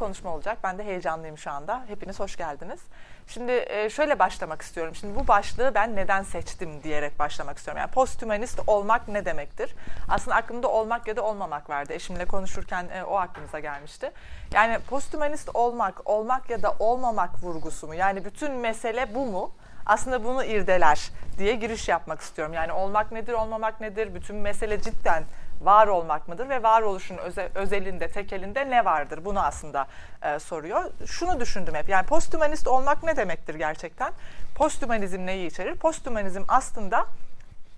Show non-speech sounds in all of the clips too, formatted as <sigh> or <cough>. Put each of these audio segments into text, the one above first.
konuşma olacak. Ben de heyecanlıyım şu anda. Hepiniz hoş geldiniz. Şimdi e, şöyle başlamak istiyorum. Şimdi bu başlığı ben neden seçtim diyerek başlamak istiyorum. Yani posthumanist olmak ne demektir? Aslında aklımda olmak ya da olmamak vardı. Eşimle konuşurken e, o aklımıza gelmişti. Yani posthumanist olmak, olmak ya da olmamak vurgusu mu? Yani bütün mesele bu mu? Aslında bunu irdeler diye giriş yapmak istiyorum. Yani olmak nedir, olmamak nedir? Bütün mesele cidden var olmak mıdır ve varoluşun öze, özelinde, tekelinde ne vardır? Bunu aslında e, soruyor. Şunu düşündüm hep. Yani posthumanist olmak ne demektir gerçekten? Posthumanizm neyi içerir? Posthumanizm aslında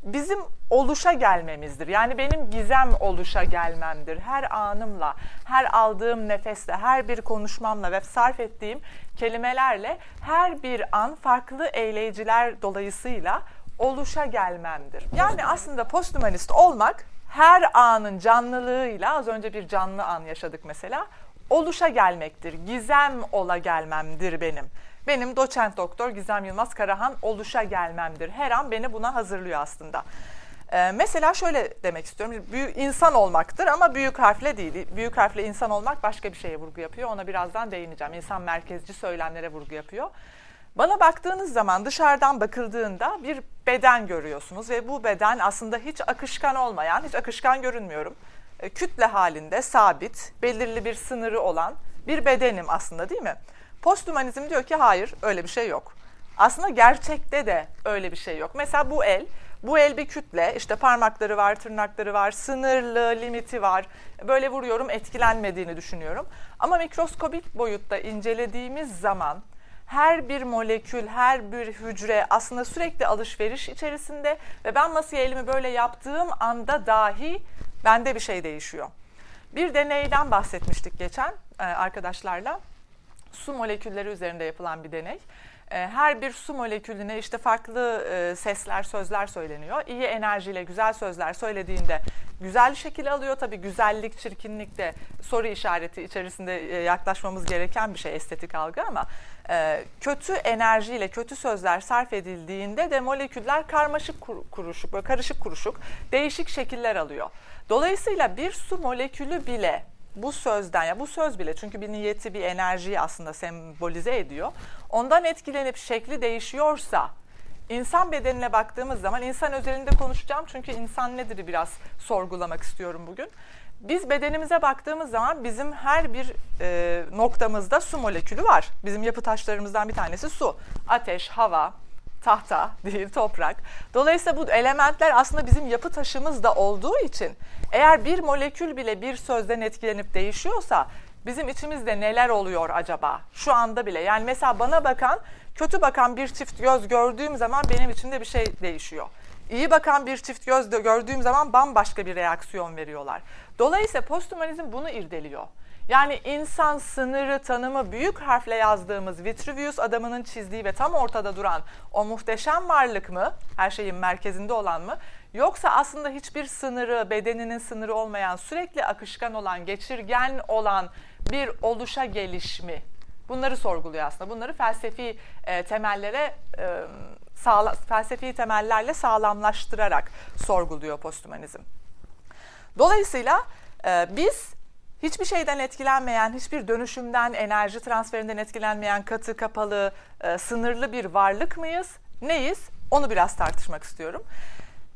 bizim oluşa gelmemizdir. Yani benim gizem oluşa gelmemdir. Her anımla, her aldığım nefesle, her bir konuşmamla ve sarf ettiğim kelimelerle her bir an farklı eyleyiciler dolayısıyla oluşa gelmemdir. Yani aslında posthumanist olmak her anın canlılığıyla az önce bir canlı an yaşadık mesela oluşa gelmektir. Gizem ola gelmemdir benim. Benim doçent doktor Gizem Yılmaz Karahan oluşa gelmemdir. Her an beni buna hazırlıyor aslında. Ee, mesela şöyle demek istiyorum. Büyük insan olmaktır ama büyük harfle değil. Büyük harfle insan olmak başka bir şeye vurgu yapıyor. Ona birazdan değineceğim. İnsan merkezci söylemlere vurgu yapıyor. Bana baktığınız zaman dışarıdan bakıldığında bir beden görüyorsunuz ve bu beden aslında hiç akışkan olmayan, hiç akışkan görünmüyorum. E, kütle halinde sabit, belirli bir sınırı olan bir bedenim aslında değil mi? Posthumanizm diyor ki hayır öyle bir şey yok. Aslında gerçekte de öyle bir şey yok. Mesela bu el, bu el bir kütle, işte parmakları var, tırnakları var, sınırlı, limiti var. Böyle vuruyorum etkilenmediğini düşünüyorum. Ama mikroskobik boyutta incelediğimiz zaman her bir molekül, her bir hücre aslında sürekli alışveriş içerisinde ve ben masaya elimi böyle yaptığım anda dahi bende bir şey değişiyor. Bir deneyden bahsetmiştik geçen e, arkadaşlarla. Su molekülleri üzerinde yapılan bir deney. E, her bir su molekülüne işte farklı e, sesler, sözler söyleniyor. İyi enerjiyle güzel sözler söylediğinde güzel şekil alıyor. Tabii güzellik, çirkinlik de soru işareti içerisinde yaklaşmamız gereken bir şey estetik algı ama kötü enerjiyle kötü sözler sarf edildiğinde de moleküller karmaşık kuruşuk, böyle karışık kuruşuk değişik şekiller alıyor. Dolayısıyla bir su molekülü bile bu sözden ya bu söz bile çünkü bir niyeti bir enerjiyi aslında sembolize ediyor. Ondan etkilenip şekli değişiyorsa insan bedenine baktığımız zaman insan özelinde konuşacağım çünkü insan nedir biraz sorgulamak istiyorum bugün. Biz bedenimize baktığımız zaman bizim her bir e, noktamızda su molekülü var. Bizim yapı taşlarımızdan bir tanesi su. Ateş, hava, tahta <laughs> değil toprak. Dolayısıyla bu elementler aslında bizim yapı taşımız da olduğu için eğer bir molekül bile bir sözden etkilenip değişiyorsa bizim içimizde neler oluyor acaba? Şu anda bile yani mesela bana bakan kötü bakan bir çift göz gördüğüm zaman benim içimde bir şey değişiyor. İyi bakan bir çift göz gördüğüm zaman bambaşka bir reaksiyon veriyorlar. Dolayısıyla posthumanizm bunu irdeliyor. Yani insan sınırı tanımı büyük harfle yazdığımız Vitruvius adamının çizdiği ve tam ortada duran o muhteşem varlık mı? Her şeyin merkezinde olan mı? Yoksa aslında hiçbir sınırı, bedeninin sınırı olmayan, sürekli akışkan olan, geçirgen olan bir oluşa geliş mi? Bunları sorguluyor aslında. Bunları felsefi e, temellere e, sağla, felsefi temellerle sağlamlaştırarak sorguluyor posthumanizm. Dolayısıyla e, biz hiçbir şeyden etkilenmeyen, hiçbir dönüşümden, enerji transferinden etkilenmeyen katı, kapalı, e, sınırlı bir varlık mıyız? Neyiz? Onu biraz tartışmak istiyorum.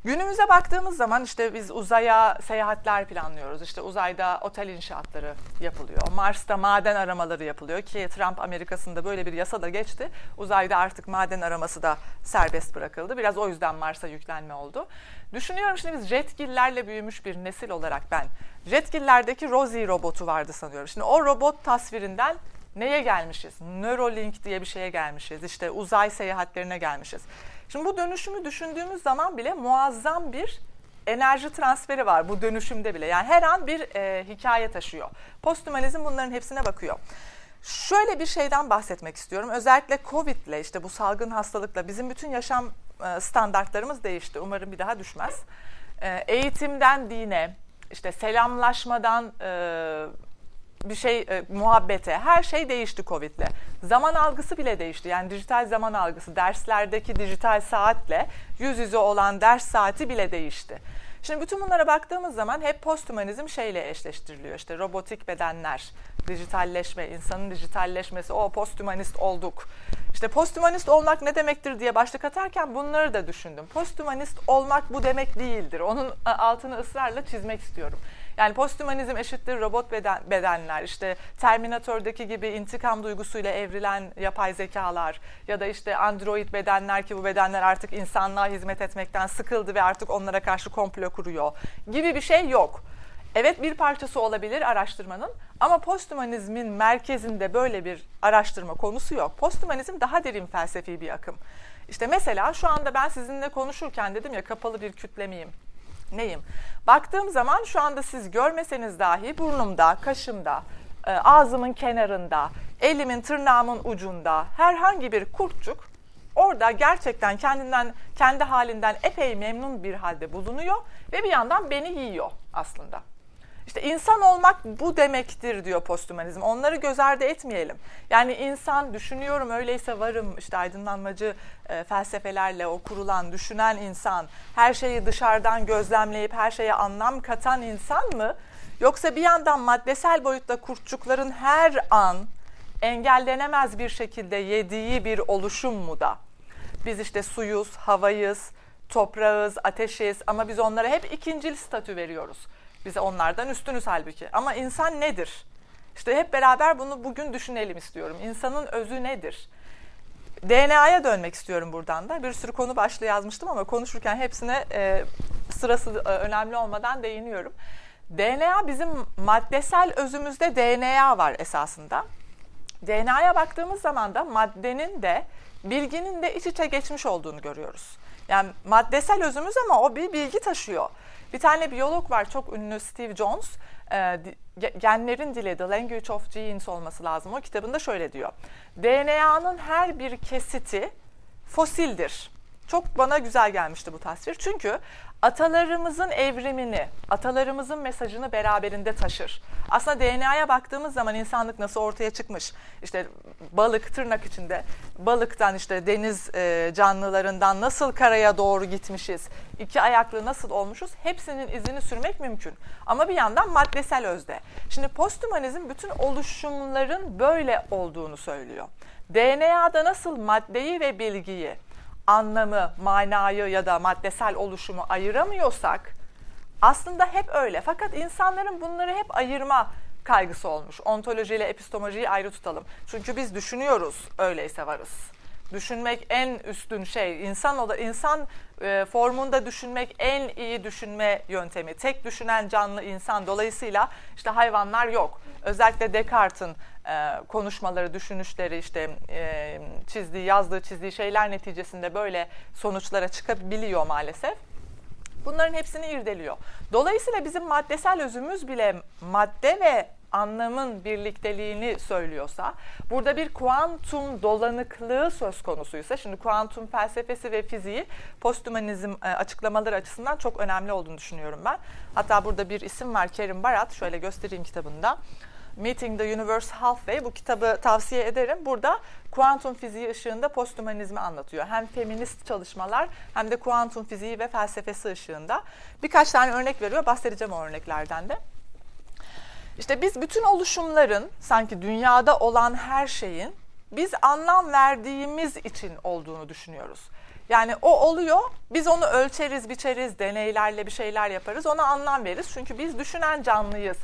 Günümüze baktığımız zaman işte biz uzaya seyahatler planlıyoruz. İşte uzayda otel inşaatları yapılıyor. Mars'ta maden aramaları yapılıyor ki Trump Amerika'sında böyle bir yasa da geçti. Uzayda artık maden araması da serbest bırakıldı. Biraz o yüzden Mars'a yüklenme oldu. Düşünüyorum şimdi biz jetgillerle büyümüş bir nesil olarak ben. Jetgillerdeki Rosie robotu vardı sanıyorum. Şimdi o robot tasvirinden neye gelmişiz? Neuralink diye bir şeye gelmişiz. İşte uzay seyahatlerine gelmişiz. Şimdi bu dönüşümü düşündüğümüz zaman bile muazzam bir enerji transferi var bu dönüşümde bile. Yani her an bir e, hikaye taşıyor. Posthumanizm bunların hepsine bakıyor. Şöyle bir şeyden bahsetmek istiyorum. Özellikle Covid ile işte bu salgın hastalıkla bizim bütün yaşam e, standartlarımız değişti. Umarım bir daha düşmez. E, eğitimden dine, işte selamlaşmadan e, bir şey e, muhabbete her şey değişti Covid'le. Zaman algısı bile değişti. Yani dijital zaman algısı derslerdeki dijital saatle yüz yüze olan ders saati bile değişti. Şimdi bütün bunlara baktığımız zaman hep posthumanizm şeyle eşleştiriliyor. İşte robotik bedenler, dijitalleşme, insanın dijitalleşmesi, o posthumanist olduk. İşte posthumanist olmak ne demektir diye başlık atarken bunları da düşündüm. Posthumanist olmak bu demek değildir. Onun altını ısrarla çizmek istiyorum. Yani posthumanizm eşittir robot beden, bedenler, işte Terminator'daki gibi intikam duygusuyla evrilen yapay zekalar ya da işte android bedenler ki bu bedenler artık insanlığa hizmet etmekten sıkıldı ve artık onlara karşı komplo kuruyor gibi bir şey yok. Evet bir parçası olabilir araştırmanın ama posthumanizmin merkezinde böyle bir araştırma konusu yok. Posthumanizm daha derin felsefi bir akım. İşte mesela şu anda ben sizinle konuşurken dedim ya kapalı bir kütle miyim? Neyim? Baktığım zaman şu anda siz görmeseniz dahi burnumda, kaşımda, e, ağzımın kenarında, elimin tırnağımın ucunda herhangi bir kurtçuk orada gerçekten kendinden kendi halinden epey memnun bir halde bulunuyor ve bir yandan beni yiyor aslında. İşte insan olmak bu demektir diyor posthumanizm. Onları göz ardı etmeyelim. Yani insan düşünüyorum öyleyse varım işte aydınlanmacı e, felsefelerle o kurulan düşünen insan, her şeyi dışarıdan gözlemleyip her şeye anlam katan insan mı? Yoksa bir yandan maddesel boyutta kurtçukların her an engellenemez bir şekilde yediği bir oluşum mu da? Biz işte suyuz, havayız, toprağız, ateşiz ama biz onlara hep ikincil statü veriyoruz. Bize onlardan üstünüz halbuki. Ama insan nedir? İşte hep beraber bunu bugün düşünelim istiyorum. İnsanın özü nedir? DNA'ya dönmek istiyorum buradan da. Bir sürü konu başlığı yazmıştım ama konuşurken hepsine e, sırası e, önemli olmadan değiniyorum. DNA bizim maddesel özümüzde DNA var esasında. DNA'ya baktığımız zaman da maddenin de bilginin de iç içe geçmiş olduğunu görüyoruz. Yani maddesel özümüz ama o bir bilgi taşıyor. Bir tane biyolog var çok ünlü Steve Jones. E, genlerin dili The Language of Genes olması lazım. O kitabında şöyle diyor. DNA'nın her bir kesiti fosildir. Çok bana güzel gelmişti bu tasvir. Çünkü atalarımızın evrimini, atalarımızın mesajını beraberinde taşır. Aslında DNA'ya baktığımız zaman insanlık nasıl ortaya çıkmış? İşte balık tırnak içinde, balıktan işte deniz e, canlılarından nasıl karaya doğru gitmişiz? iki ayaklı nasıl olmuşuz? Hepsinin izini sürmek mümkün. Ama bir yandan maddesel özde. Şimdi posthumanizm bütün oluşumların böyle olduğunu söylüyor. DNA'da nasıl maddeyi ve bilgiyi anlamı, manayı ya da maddesel oluşumu ayıramıyorsak aslında hep öyle. Fakat insanların bunları hep ayırma kaygısı olmuş. Ontoloji ile epistemolojiyi ayrı tutalım. Çünkü biz düşünüyoruz, öyleyse varız. Düşünmek en üstün şey. İnsan o da insan e, formunda düşünmek en iyi düşünme yöntemi. Tek düşünen canlı insan. Dolayısıyla işte hayvanlar yok. Özellikle Descartes'in e, konuşmaları, düşünüşleri, işte e, çizdiği, yazdığı, çizdiği şeyler neticesinde böyle sonuçlara çıkabiliyor maalesef. Bunların hepsini irdeliyor. Dolayısıyla bizim maddesel özümüz bile madde ve anlamın birlikteliğini söylüyorsa, burada bir kuantum dolanıklığı söz konusuysa, şimdi kuantum felsefesi ve fiziği posthumanizm e, açıklamaları açısından çok önemli olduğunu düşünüyorum ben. Hatta burada bir isim var Kerim Barat, şöyle göstereyim kitabında. Meeting the Universe Halfway bu kitabı tavsiye ederim. Burada kuantum fiziği ışığında posthumanizmi anlatıyor. Hem feminist çalışmalar hem de kuantum fiziği ve felsefesi ışığında. Birkaç tane örnek veriyor. Bahsedeceğim o örneklerden de. İşte biz bütün oluşumların sanki dünyada olan her şeyin biz anlam verdiğimiz için olduğunu düşünüyoruz. Yani o oluyor, biz onu ölçeriz, biçeriz, deneylerle bir şeyler yaparız, ona anlam veririz. Çünkü biz düşünen canlıyız.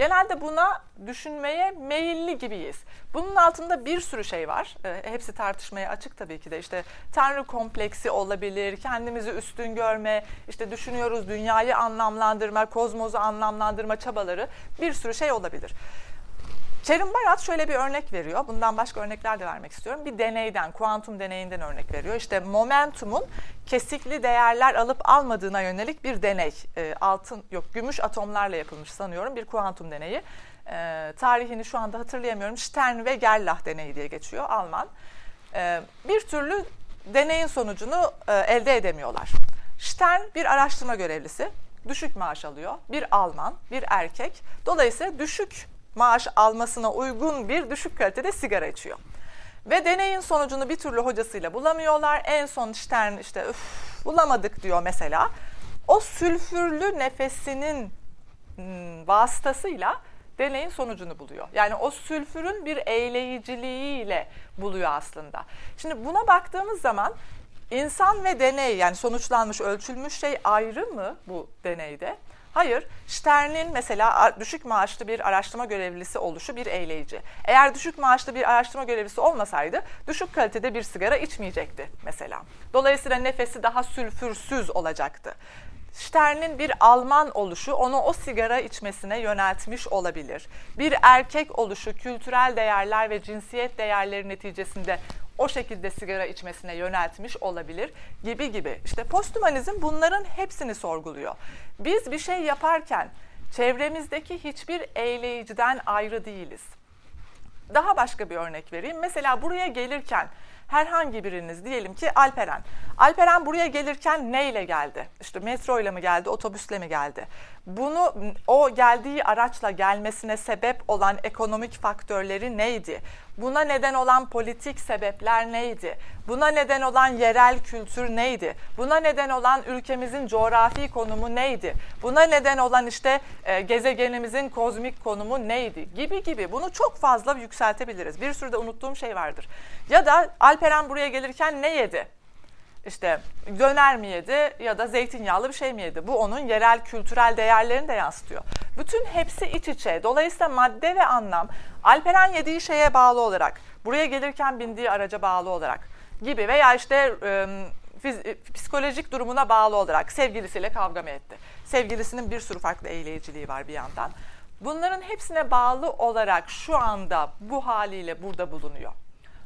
Genelde buna düşünmeye meyilli gibiyiz. Bunun altında bir sürü şey var. E, hepsi tartışmaya açık tabii ki de. İşte tanrı kompleksi olabilir, kendimizi üstün görme, işte düşünüyoruz dünyayı anlamlandırma, kozmosu anlamlandırma çabaları bir sürü şey olabilir. Kerim Barat şöyle bir örnek veriyor. Bundan başka örnekler de vermek istiyorum. Bir deneyden, kuantum deneyinden örnek veriyor. İşte momentumun kesikli değerler alıp almadığına yönelik bir deney. E, altın, yok gümüş atomlarla yapılmış sanıyorum bir kuantum deneyi. E, tarihini şu anda hatırlayamıyorum. Stern ve Gerlach deneyi diye geçiyor Alman. E, bir türlü deneyin sonucunu e, elde edemiyorlar. Stern bir araştırma görevlisi. Düşük maaş alıyor. Bir Alman, bir erkek. Dolayısıyla düşük maaş almasına uygun bir düşük kalitede sigara içiyor. Ve deneyin sonucunu bir türlü hocasıyla bulamıyorlar. En son Stern işte üf, bulamadık diyor mesela. o sülfürlü nefesinin hmm, vasıtasıyla deneyin sonucunu buluyor. Yani o sülfürün bir eğleyiciliğiyle buluyor aslında. Şimdi buna baktığımız zaman insan ve deney yani sonuçlanmış ölçülmüş şey ayrı mı bu deneyde? Hayır, Stern'in mesela düşük maaşlı bir araştırma görevlisi oluşu bir eğleyici. Eğer düşük maaşlı bir araştırma görevlisi olmasaydı düşük kalitede bir sigara içmeyecekti mesela. Dolayısıyla nefesi daha sülfürsüz olacaktı. Stern'in bir Alman oluşu onu o sigara içmesine yöneltmiş olabilir. Bir erkek oluşu kültürel değerler ve cinsiyet değerleri neticesinde o şekilde sigara içmesine yöneltmiş olabilir gibi gibi. İşte posthumanizm bunların hepsini sorguluyor. Biz bir şey yaparken çevremizdeki hiçbir eğleyiciden ayrı değiliz. Daha başka bir örnek vereyim. Mesela buraya gelirken herhangi biriniz diyelim ki Alperen. Alperen buraya gelirken neyle geldi? İşte metro ile mi geldi, otobüsle mi geldi? Bunu o geldiği araçla gelmesine sebep olan ekonomik faktörleri neydi? Buna neden olan politik sebepler neydi? Buna neden olan yerel kültür neydi? Buna neden olan ülkemizin coğrafi konumu neydi? Buna neden olan işte e, gezegenimizin kozmik konumu neydi? Gibi gibi bunu çok fazla yükseltebiliriz. Bir sürü de unuttuğum şey vardır. Ya da Alperen buraya gelirken ne yedi? İşte döner mi yedi ya da zeytinyağlı bir şey mi yedi? Bu onun yerel kültürel değerlerini de yansıtıyor. Bütün hepsi iç içe. Dolayısıyla madde ve anlam Alperen yediği şeye bağlı olarak, buraya gelirken bindiği araca bağlı olarak gibi veya işte e, psikolojik durumuna bağlı olarak sevgilisiyle kavga mı etti? Sevgilisinin bir sürü farklı eğleyiciliği var bir yandan. Bunların hepsine bağlı olarak şu anda bu haliyle burada bulunuyor.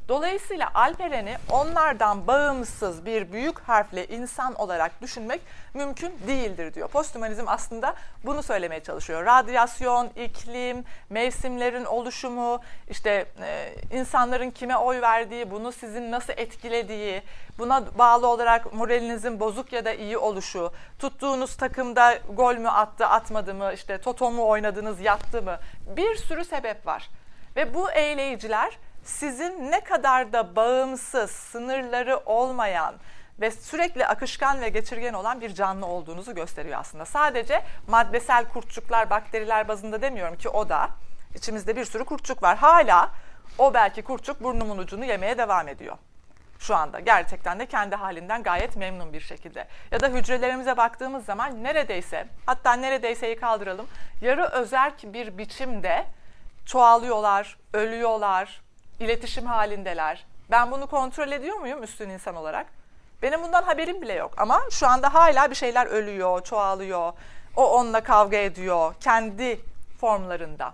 Dolayısıyla Alperen'i onlardan bağımsız bir büyük harfle insan olarak düşünmek mümkün değildir diyor. Posthumanizm aslında bunu söylemeye çalışıyor. Radyasyon, iklim, mevsimlerin oluşumu, işte e, insanların kime oy verdiği, bunu sizin nasıl etkilediği, buna bağlı olarak moralinizin bozuk ya da iyi oluşu, tuttuğunuz takımda gol mü attı, atmadı mı, işte toto mu oynadınız, yattı mı? Bir sürü sebep var. Ve bu eğleyiciler sizin ne kadar da bağımsız, sınırları olmayan ve sürekli akışkan ve geçirgen olan bir canlı olduğunuzu gösteriyor aslında. Sadece maddesel kurtçuklar, bakteriler bazında demiyorum ki o da. içimizde bir sürü kurtçuk var. Hala o belki kurtçuk burnumun ucunu yemeye devam ediyor şu anda. Gerçekten de kendi halinden gayet memnun bir şekilde. Ya da hücrelerimize baktığımız zaman neredeyse, hatta neredeyseyi kaldıralım, yarı özerk bir biçimde çoğalıyorlar, ölüyorlar, iletişim halindeler. Ben bunu kontrol ediyor muyum üstün insan olarak? Benim bundan haberim bile yok ama şu anda hala bir şeyler ölüyor, çoğalıyor. O onunla kavga ediyor kendi formlarında.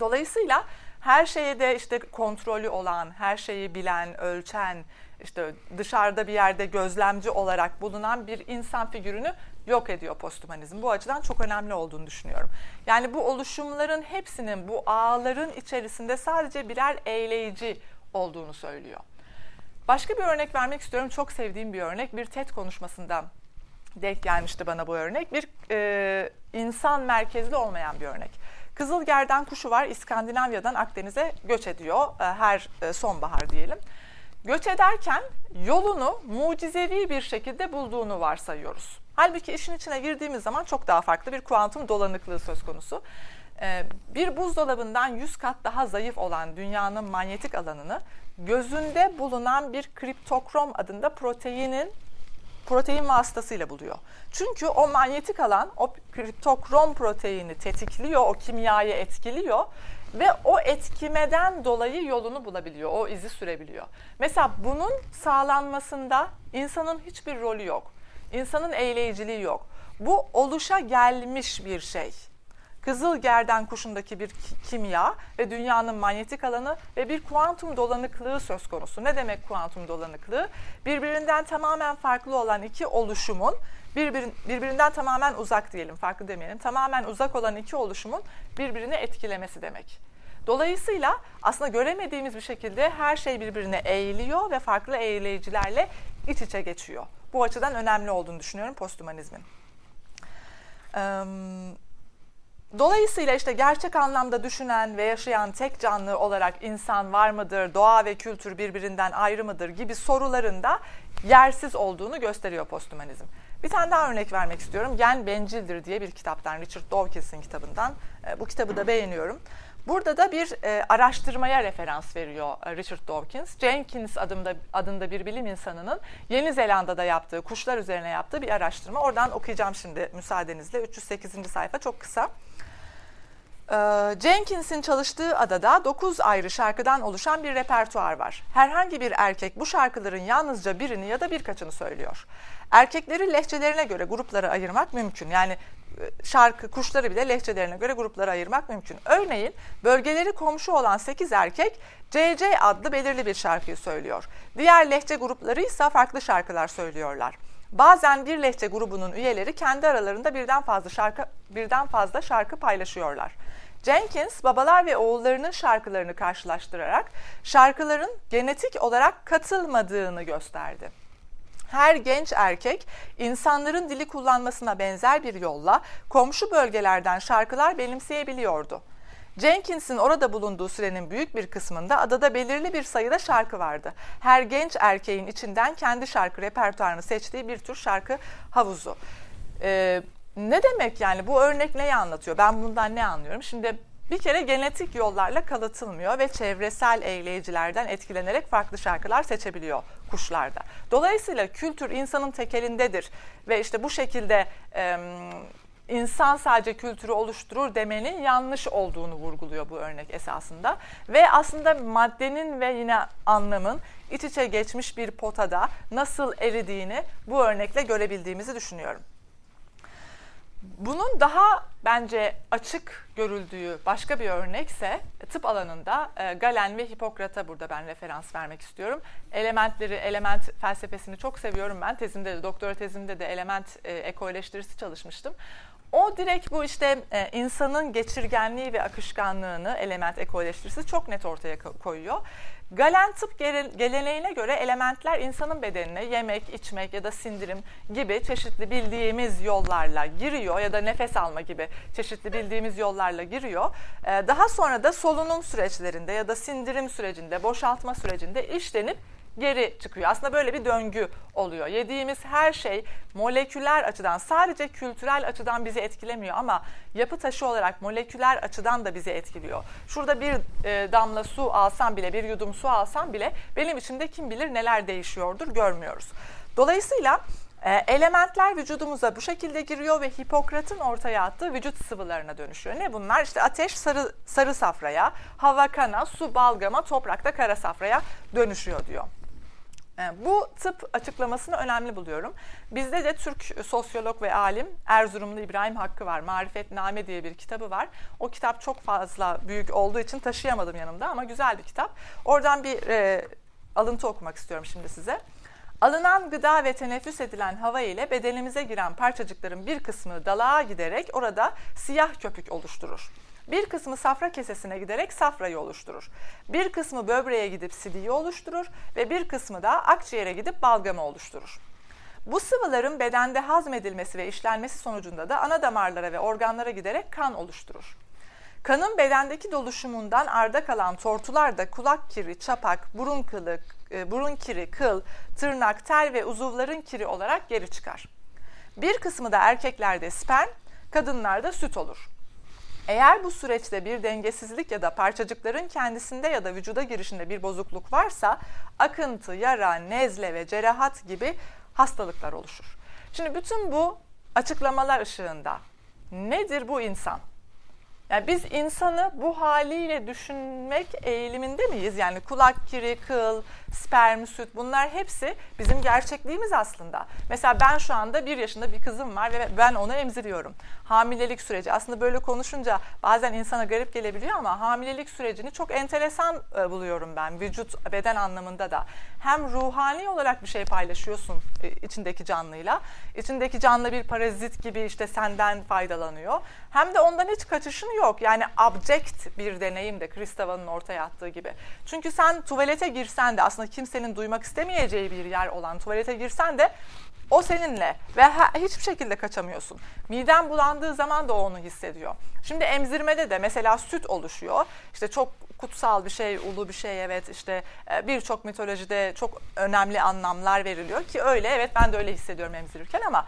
Dolayısıyla her şeye de işte kontrolü olan, her şeyi bilen, ölçen, işte dışarıda bir yerde gözlemci olarak bulunan bir insan figürünü yok ediyor posthumanizm. Bu açıdan çok önemli olduğunu düşünüyorum. Yani bu oluşumların hepsinin bu ağların içerisinde sadece birer eğleyici olduğunu söylüyor. Başka bir örnek vermek istiyorum. Çok sevdiğim bir örnek. Bir TED konuşmasından denk gelmişti bana bu örnek. Bir e, insan merkezli olmayan bir örnek. Kızıl gerdan kuşu var. İskandinavya'dan Akdeniz'e göç ediyor. E, her e, sonbahar diyelim. Göç ederken yolunu mucizevi bir şekilde bulduğunu varsayıyoruz. Halbuki işin içine girdiğimiz zaman çok daha farklı bir kuantum dolanıklığı söz konusu. Ee, bir buzdolabından 100 kat daha zayıf olan dünyanın manyetik alanını gözünde bulunan bir kriptokrom adında proteinin protein vasıtasıyla buluyor. Çünkü o manyetik alan o kriptokrom proteini tetikliyor, o kimyayı etkiliyor ve o etkimeden dolayı yolunu bulabiliyor, o izi sürebiliyor. Mesela bunun sağlanmasında insanın hiçbir rolü yok. İnsanın eğleyiciliği yok. Bu oluşa gelmiş bir şey. Kızıl gerden kuşundaki bir kimya ve dünyanın manyetik alanı ve bir kuantum dolanıklığı söz konusu. Ne demek kuantum dolanıklığı? Birbirinden tamamen farklı olan iki oluşumun birbir, birbirinden tamamen uzak diyelim, farklı demeyelim. Tamamen uzak olan iki oluşumun birbirini etkilemesi demek. Dolayısıyla aslında göremediğimiz bir şekilde her şey birbirine eğiliyor ve farklı eğleyicilerle iç içe geçiyor. Bu açıdan önemli olduğunu düşünüyorum posthumanizmin. Dolayısıyla işte gerçek anlamda düşünen ve yaşayan tek canlı olarak insan var mıdır, doğa ve kültür birbirinden ayrı mıdır gibi sorularında yersiz olduğunu gösteriyor posthumanizm. Bir tane daha örnek vermek istiyorum. Gen Bencildir diye bir kitaptan, Richard Dawkins'in kitabından. Bu kitabı da beğeniyorum. Burada da bir e, araştırmaya referans veriyor e, Richard Dawkins. Jenkins adında, adında bir bilim insanının Yeni Zelanda'da yaptığı, kuşlar üzerine yaptığı bir araştırma. Oradan okuyacağım şimdi müsaadenizle. 308. sayfa çok kısa. E, Jenkins'in çalıştığı adada 9 ayrı şarkıdan oluşan bir repertuar var. Herhangi bir erkek bu şarkıların yalnızca birini ya da birkaçını söylüyor. Erkekleri lehçelerine göre gruplara ayırmak mümkün. Yani e, şarkı, kuşları bile lehçelerine göre gruplara ayırmak mümkün. Örneğin bölgeleri komşu olan 8 erkek CC adlı belirli bir şarkıyı söylüyor. Diğer lehçe grupları ise farklı şarkılar söylüyorlar. Bazen bir lehçe grubunun üyeleri kendi aralarında birden fazla şarkı birden fazla şarkı paylaşıyorlar. Jenkins babalar ve oğullarının şarkılarını karşılaştırarak şarkıların genetik olarak katılmadığını gösterdi her genç erkek insanların dili kullanmasına benzer bir yolla komşu bölgelerden şarkılar benimseyebiliyordu. Jenkins'in orada bulunduğu sürenin büyük bir kısmında adada belirli bir sayıda şarkı vardı. Her genç erkeğin içinden kendi şarkı repertuarını seçtiği bir tür şarkı havuzu. Ee, ne demek yani bu örnek neyi anlatıyor? Ben bundan ne anlıyorum? Şimdi bir kere genetik yollarla kalıtılmıyor ve çevresel eğleyicilerden etkilenerek farklı şarkılar seçebiliyor kuşlarda. Dolayısıyla kültür insanın tekelindedir ve işte bu şekilde e, insan sadece kültürü oluşturur demenin yanlış olduğunu vurguluyor bu örnek esasında. Ve aslında maddenin ve yine anlamın iç içe geçmiş bir potada nasıl eridiğini bu örnekle görebildiğimizi düşünüyorum. Bunun daha bence açık görüldüğü başka bir örnekse tıp alanında e, Galen ve Hipokrat'a burada ben referans vermek istiyorum. Elementleri, element felsefesini çok seviyorum ben. Tezimde de, doktora tezimde de element e, ekoleştirisi çalışmıştım. O direkt bu işte e, insanın geçirgenliği ve akışkanlığını element ekoleştirisi çok net ortaya koyuyor. Galen tıp geleneğine göre elementler insanın bedenine yemek, içmek ya da sindirim gibi çeşitli bildiğimiz yollarla giriyor ya da nefes alma gibi çeşitli bildiğimiz yollarla giriyor. Ee, daha sonra da solunum süreçlerinde ya da sindirim sürecinde, boşaltma sürecinde işlenip geri çıkıyor. Aslında böyle bir döngü oluyor. Yediğimiz her şey moleküler açıdan sadece kültürel açıdan bizi etkilemiyor ama yapı taşı olarak moleküler açıdan da bizi etkiliyor. Şurada bir e, damla su alsam bile, bir yudum su alsam bile benim içimde kim bilir neler değişiyordur görmüyoruz. Dolayısıyla e, elementler vücudumuza bu şekilde giriyor ve Hipokrat'ın ortaya attığı vücut sıvılarına dönüşüyor. Ne bunlar? İşte ateş sarı, sarı safraya, hava kana, su balgama, toprakta kara safraya dönüşüyor diyor. Ee, bu tıp açıklamasını önemli buluyorum. Bizde de Türk sosyolog ve alim Erzurumlu İbrahim Hakkı var. Marifetname diye bir kitabı var. O kitap çok fazla büyük olduğu için taşıyamadım yanımda ama güzel bir kitap. Oradan bir e, alıntı okumak istiyorum şimdi size. Alınan gıda ve teneffüs edilen hava ile bedenimize giren parçacıkların bir kısmı dalağa giderek orada siyah köpük oluşturur. Bir kısmı safra kesesine giderek safrayı oluşturur. Bir kısmı böbreğe gidip sidiyi oluşturur ve bir kısmı da akciğere gidip balgamı oluşturur. Bu sıvıların bedende hazmedilmesi ve işlenmesi sonucunda da ana damarlara ve organlara giderek kan oluşturur. Kanın bedendeki doluşumundan arda kalan tortular da kulak kiri, çapak, burun kılı, e, burun kiri, kıl, tırnak, tel ve uzuvların kiri olarak geri çıkar. Bir kısmı da erkeklerde sperm, kadınlarda süt olur. Eğer bu süreçte bir dengesizlik ya da parçacıkların kendisinde ya da vücuda girişinde bir bozukluk varsa akıntı, yara, nezle ve cerahat gibi hastalıklar oluşur. Şimdi bütün bu açıklamalar ışığında nedir bu insan? Yani biz insanı bu haliyle düşünmek eğiliminde miyiz? Yani kulak kiri, kıl, sperm, süt bunlar hepsi bizim gerçekliğimiz aslında. Mesela ben şu anda bir yaşında bir kızım var ve ben onu emziriyorum. Hamilelik süreci aslında böyle konuşunca bazen insana garip gelebiliyor ama hamilelik sürecini çok enteresan e, buluyorum ben vücut, beden anlamında da. Hem ruhani olarak bir şey paylaşıyorsun e, içindeki canlıyla. İçindeki canlı bir parazit gibi işte senden faydalanıyor. Hem de ondan hiç kaçışın yok yok. Yani abject bir deneyim de Kristava'nın ortaya attığı gibi. Çünkü sen tuvalete girsen de aslında kimsenin duymak istemeyeceği bir yer olan tuvalete girsen de o seninle ve hiçbir şekilde kaçamıyorsun. Miden bulandığı zaman da onu hissediyor. Şimdi emzirmede de mesela süt oluşuyor. İşte çok kutsal bir şey, ulu bir şey evet işte e, birçok mitolojide çok önemli anlamlar veriliyor ki öyle evet ben de öyle hissediyorum emzirirken ama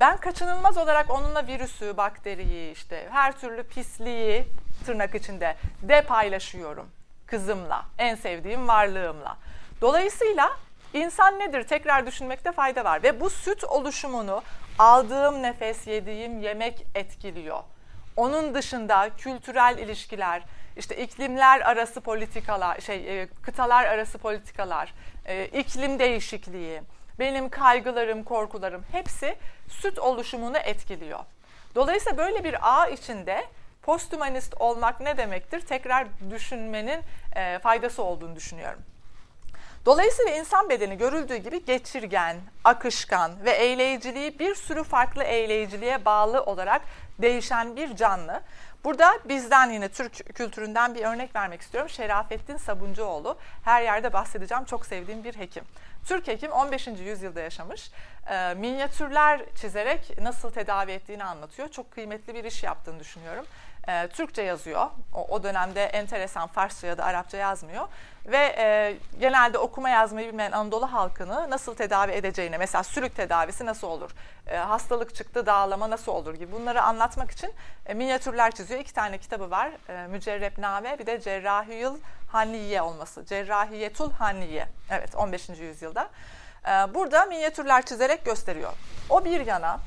ben kaçınılmaz olarak onunla virüsü, bakteriyi işte her türlü pisliği tırnak içinde de paylaşıyorum kızımla, en sevdiğim varlığımla. Dolayısıyla insan nedir tekrar düşünmekte fayda var ve bu süt oluşumunu aldığım nefes, yediğim yemek etkiliyor. Onun dışında kültürel ilişkiler, işte iklimler arası politikalar, şey e, kıtalar arası politikalar, e, iklim değişikliği, benim kaygılarım, korkularım hepsi süt oluşumunu etkiliyor. Dolayısıyla böyle bir ağ içinde posthumanist olmak ne demektir? Tekrar düşünmenin e, faydası olduğunu düşünüyorum. Dolayısıyla insan bedeni görüldüğü gibi geçirgen, akışkan ve eğleyiciliği bir sürü farklı eğleyiciliğe bağlı olarak değişen bir canlı. Burada bizden yine Türk kültüründen bir örnek vermek istiyorum. Şerafettin Sabuncuoğlu. Her yerde bahsedeceğim. Çok sevdiğim bir hekim. Türk hekim 15. yüzyılda yaşamış. E, minyatürler çizerek nasıl tedavi ettiğini anlatıyor. Çok kıymetli bir iş yaptığını düşünüyorum. E, Türkçe yazıyor. O, dönemde enteresan Farsça ya da Arapça yazmıyor. Ve e, genelde okuma yazmayı bilmeyen Anadolu halkını nasıl tedavi edeceğini, mesela sürük tedavisi nasıl olur, e, hastalık çıktı dağlama nasıl olur gibi bunları anlatmak için e, minyatürler çiziyor. İki tane kitabı var. E, bir de Cerrahiyül Hanniye olması. Cerrahiyetul Hanniye. Evet 15. yüzyılda. E, burada minyatürler çizerek gösteriyor. O bir yana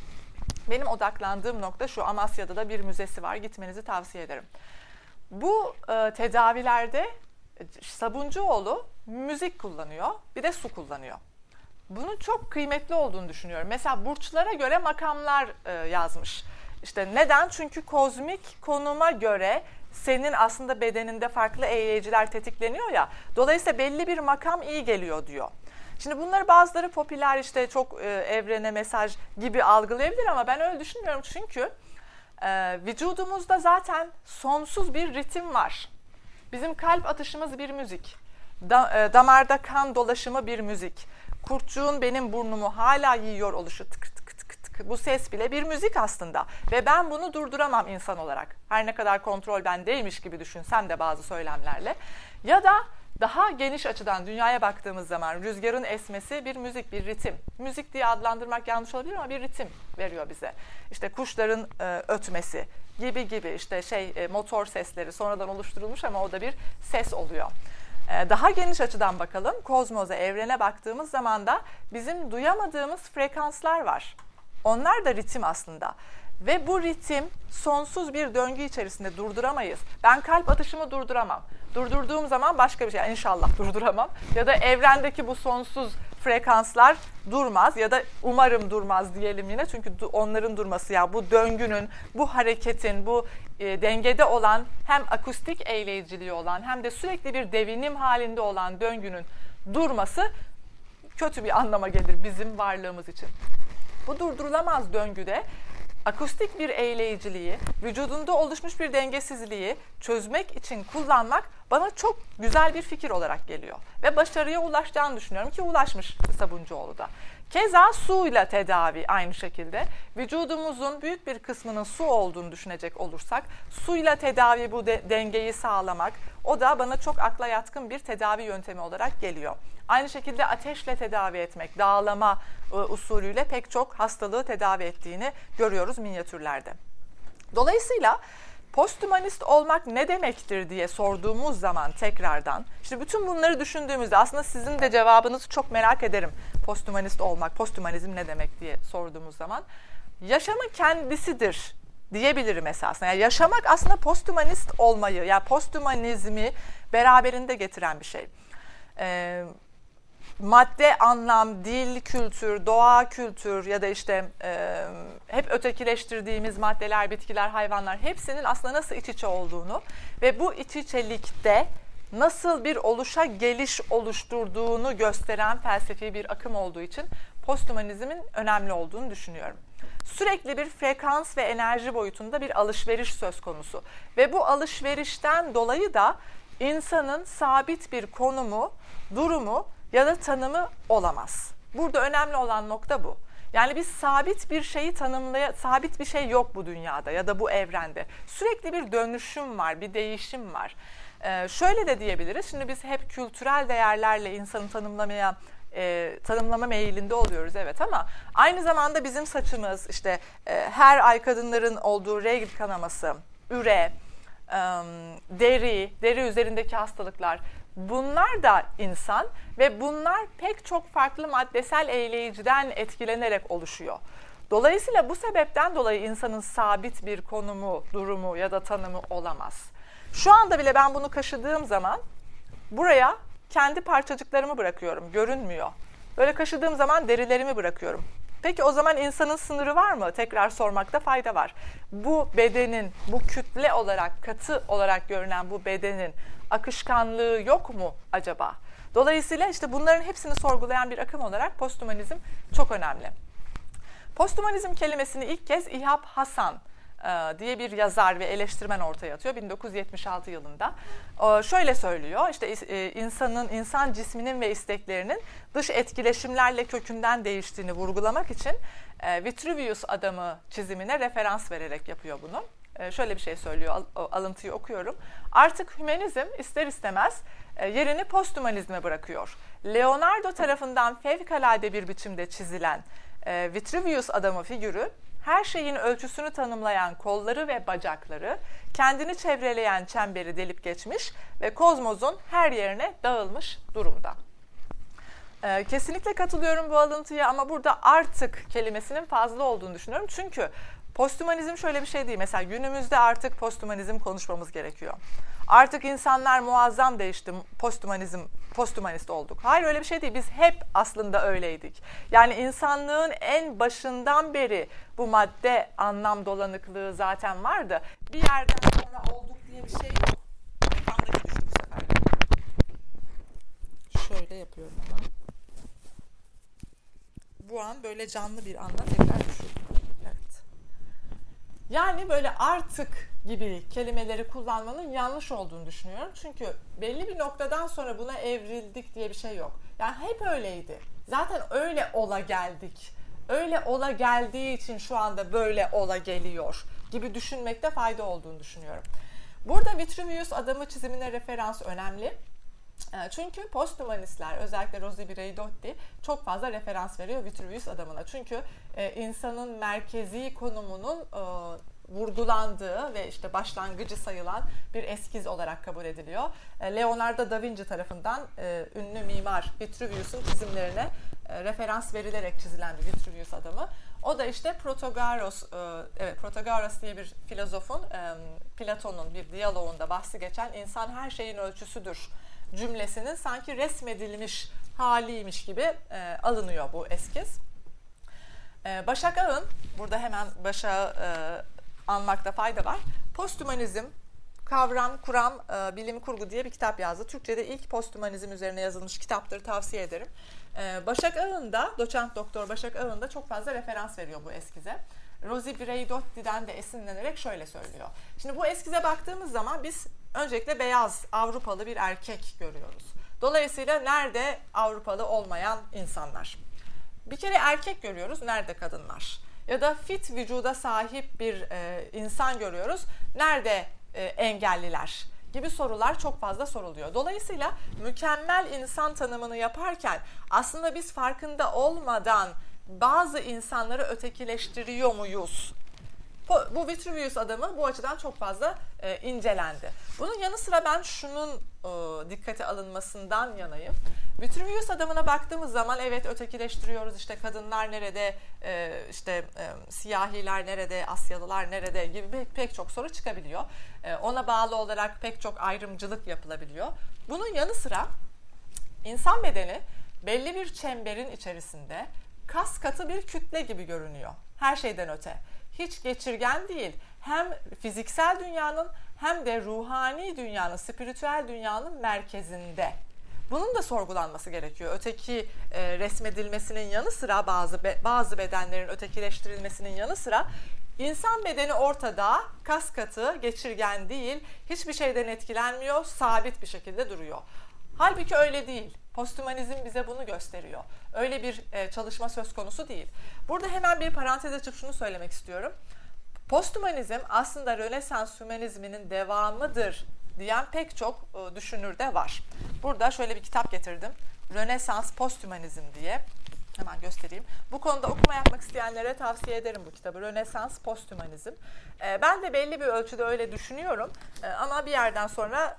benim odaklandığım nokta şu Amasya'da da bir müzesi var. Gitmenizi tavsiye ederim. Bu e, tedavilerde Sabuncuoğlu müzik kullanıyor, bir de su kullanıyor. Bunun çok kıymetli olduğunu düşünüyorum. Mesela burçlara göre makamlar e, yazmış. İşte neden? Çünkü kozmik konuma göre senin aslında bedeninde farklı eğleyiciler tetikleniyor ya. Dolayısıyla belli bir makam iyi geliyor diyor. Şimdi bunları bazıları popüler işte çok e, evrene mesaj gibi algılayabilir ama ben öyle düşünmüyorum. Çünkü e, vücudumuzda zaten sonsuz bir ritim var. Bizim kalp atışımız bir müzik. Da, e, damarda kan dolaşımı bir müzik. Kurtçuğun benim burnumu hala yiyor oluşu tık tık Bu ses bile bir müzik aslında. Ve ben bunu durduramam insan olarak. Her ne kadar kontrol bendeymiş gibi düşünsem de bazı söylemlerle. Ya da daha geniş açıdan dünyaya baktığımız zaman rüzgarın esmesi bir müzik, bir ritim. Müzik diye adlandırmak yanlış olabilir ama bir ritim veriyor bize. İşte kuşların e, ötmesi gibi gibi işte şey e, motor sesleri sonradan oluşturulmuş ama o da bir ses oluyor. E, daha geniş açıdan bakalım. Kozmoza, evrene baktığımız zaman da bizim duyamadığımız frekanslar var. Onlar da ritim aslında. Ve bu ritim sonsuz bir döngü içerisinde durduramayız. Ben kalp atışımı durduramam. Durdurduğum zaman başka bir şey inşallah <laughs> durduramam. Ya da evrendeki bu sonsuz frekanslar durmaz ya da umarım durmaz diyelim yine. Çünkü onların durması ya bu döngünün, bu hareketin, bu e, dengede olan hem akustik eğleyiciliği olan hem de sürekli bir devinim halinde olan döngünün durması kötü bir anlama gelir bizim varlığımız için. Bu durdurulamaz döngüde akustik bir eğleyiciliği, vücudunda oluşmuş bir dengesizliği çözmek için kullanmak bana çok güzel bir fikir olarak geliyor. Ve başarıya ulaşacağını düşünüyorum ki ulaşmış Sabuncuoğlu da. Keza suyla tedavi aynı şekilde. Vücudumuzun büyük bir kısmının su olduğunu düşünecek olursak suyla tedavi bu de, dengeyi sağlamak o da bana çok akla yatkın bir tedavi yöntemi olarak geliyor. Aynı şekilde ateşle tedavi etmek, dağlama e, usulüyle pek çok hastalığı tedavi ettiğini görüyoruz minyatürlerde. Dolayısıyla Posthumanist olmak ne demektir diye sorduğumuz zaman tekrardan, işte bütün bunları düşündüğümüzde aslında sizin de cevabınızı çok merak ederim. Posthumanist olmak, posthumanizm ne demek diye sorduğumuz zaman. Yaşamın kendisidir diyebilirim esasında. Yani yaşamak aslında posthumanist olmayı, yani posthumanizmi beraberinde getiren bir şey. Ee, madde anlam, dil kültür, doğa kültür ya da işte e, hep ötekileştirdiğimiz maddeler, bitkiler, hayvanlar hepsinin aslında nasıl iç içe olduğunu ve bu iç içelikte nasıl bir oluşa geliş oluşturduğunu gösteren felsefi bir akım olduğu için posthumanizmin önemli olduğunu düşünüyorum. Sürekli bir frekans ve enerji boyutunda bir alışveriş söz konusu. Ve bu alışverişten dolayı da insanın sabit bir konumu, durumu ya da tanımı olamaz. Burada önemli olan nokta bu. Yani biz sabit bir şeyi tanımlaya sabit bir şey yok bu dünyada ya da bu evrende. Sürekli bir dönüşüm var, bir değişim var. Ee, şöyle de diyebiliriz. Şimdi biz hep kültürel değerlerle insanı tanımlamaya e, tanımlama meyilinde oluyoruz evet ama aynı zamanda bizim saçımız işte e, her ay kadınların olduğu regl kanaması, üre, e, deri, deri üzerindeki hastalıklar bunlar da insan ve bunlar pek çok farklı maddesel eyleyiciden etkilenerek oluşuyor. Dolayısıyla bu sebepten dolayı insanın sabit bir konumu, durumu ya da tanımı olamaz. Şu anda bile ben bunu kaşıdığım zaman buraya kendi parçacıklarımı bırakıyorum. Görünmüyor. Böyle kaşıdığım zaman derilerimi bırakıyorum. Peki o zaman insanın sınırı var mı? Tekrar sormakta fayda var. Bu bedenin, bu kütle olarak, katı olarak görünen bu bedenin akışkanlığı yok mu acaba? Dolayısıyla işte bunların hepsini sorgulayan bir akım olarak posthumanizm çok önemli. Posthumanizm kelimesini ilk kez İhab Hasan diye bir yazar ve eleştirmen ortaya atıyor 1976 yılında. Şöyle söylüyor işte e, insanın, insan cisminin ve isteklerinin dış etkileşimlerle kökünden değiştiğini vurgulamak için e, Vitruvius adamı çizimine referans vererek yapıyor bunu. Şöyle bir şey söylüyor, alıntıyı okuyorum. Artık hümanizm ister istemez yerini posthumanizme bırakıyor. Leonardo tarafından fevkalade bir biçimde çizilen Vitruvius adamı figürü her şeyin ölçüsünü tanımlayan kolları ve bacakları, kendini çevreleyen çemberi delip geçmiş ve kozmosun her yerine dağılmış durumda. Ee, kesinlikle katılıyorum bu alıntıya ama burada artık kelimesinin fazla olduğunu düşünüyorum. Çünkü posthumanizm şöyle bir şey değil. Mesela günümüzde artık posthumanizm konuşmamız gerekiyor. Artık insanlar muazzam değişti. Posthumanizm posthumanist olduk. Hayır öyle bir şey değil. Biz hep aslında öyleydik. Yani insanlığın en başından beri bu madde anlam dolanıklığı zaten vardı. Bir yerden sonra olduk diye bir şey yok. Ekrandaki düştü bu sefer. Şöyle yapıyorum hemen. Bu an böyle canlı bir anda tekrar düşürdüm. Evet. Yani böyle artık gibi kelimeleri kullanmanın yanlış olduğunu düşünüyorum. Çünkü belli bir noktadan sonra buna evrildik diye bir şey yok. Yani hep öyleydi. Zaten öyle ola geldik. Öyle ola geldiği için şu anda böyle ola geliyor gibi düşünmekte fayda olduğunu düşünüyorum. Burada Vitruvius adamı çizimine referans önemli. Ee, çünkü posthumanistler özellikle Rosi Braidotti çok fazla referans veriyor Vitruvius adamına. Çünkü e, insanın merkezi konumunun e, vurgulandığı ve işte başlangıcı sayılan bir eskiz olarak kabul ediliyor. E, Leonardo da Vinci tarafından e, ünlü mimar Vitruvius'un çizimlerine e, referans verilerek çizilen bir Vitruvius adamı. O da işte Protagoras, evet Protagoras diye bir filozofun Platon'un bir diyaloğunda bahsi geçen insan her şeyin ölçüsüdür cümlesinin sanki resmedilmiş haliymiş gibi alınıyor bu eskiz. Başak Ağın, burada hemen Başak'ı anmakta fayda var. Posthumanizm kavram, kuram, e, bilim kurgu diye bir kitap yazdı. Türkçe'de ilk posthumanizm üzerine yazılmış kitaptır tavsiye ederim. E, Başak Ağın da, doçent doktor Başak Ağın da çok fazla referans veriyor bu eskize. Rosie Braidotti'den de esinlenerek şöyle söylüyor. Şimdi bu eskize baktığımız zaman biz öncelikle beyaz Avrupalı bir erkek görüyoruz. Dolayısıyla nerede Avrupalı olmayan insanlar? Bir kere erkek görüyoruz, nerede kadınlar? Ya da fit vücuda sahip bir e, insan görüyoruz. Nerede e, engelliler? gibi sorular çok fazla soruluyor. Dolayısıyla mükemmel insan tanımını yaparken aslında biz farkında olmadan bazı insanları ötekileştiriyor muyuz? Bu Vitruvius adamı bu açıdan çok fazla e, incelendi. Bunun yanı sıra ben şunun e, dikkate alınmasından yanayım. Vitruvius adamına baktığımız zaman evet ötekileştiriyoruz işte kadınlar nerede, e, işte e, siyahiler nerede, Asyalılar nerede gibi pek, pek çok soru çıkabiliyor. E, ona bağlı olarak pek çok ayrımcılık yapılabiliyor. Bunun yanı sıra insan bedeni belli bir çemberin içerisinde kas katı bir kütle gibi görünüyor. Her şeyden öte. Hiç geçirgen değil. Hem fiziksel dünyanın hem de ruhani dünyanın, spiritüel dünyanın merkezinde. bunun da sorgulanması gerekiyor. Öteki e, resmedilmesinin yanı sıra bazı be, bazı bedenlerin ötekileştirilmesinin yanı sıra insan bedeni ortada, kas katı, geçirgen değil, hiçbir şeyden etkilenmiyor, sabit bir şekilde duruyor. Halbuki öyle değil. Postümanizm bize bunu gösteriyor. Öyle bir e, çalışma söz konusu değil. Burada hemen bir parantez açıp şunu söylemek istiyorum. Postümanizm aslında Rönesans hümanizminin devamıdır diyen pek çok e, düşünür de var. Burada şöyle bir kitap getirdim. Rönesans Postümanizm diye. Hemen göstereyim. Bu konuda okuma yapmak isteyenlere tavsiye ederim bu kitabı. Rönesans Postümanizm. E, ben de belli bir ölçüde öyle düşünüyorum. E, ama bir yerden sonra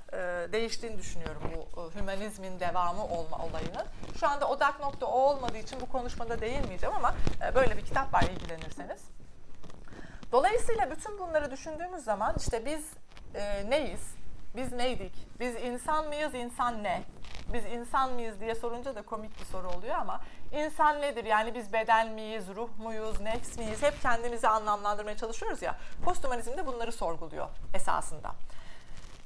değiştiğini düşünüyorum bu hümanizmin devamı olma olayının. Şu anda odak nokta o olmadığı için bu konuşmada değinmeyeceğim ama böyle bir kitap var ilgilenirseniz. Dolayısıyla bütün bunları düşündüğümüz zaman işte biz e, neyiz? Biz neydik? Biz insan mıyız? İnsan ne? Biz insan mıyız diye sorunca da komik bir soru oluyor ama insan nedir? Yani biz beden miyiz, ruh muyuz, nefs miyiz? Hep kendimizi anlamlandırmaya çalışıyoruz ya. Posthumanizm de bunları sorguluyor esasında.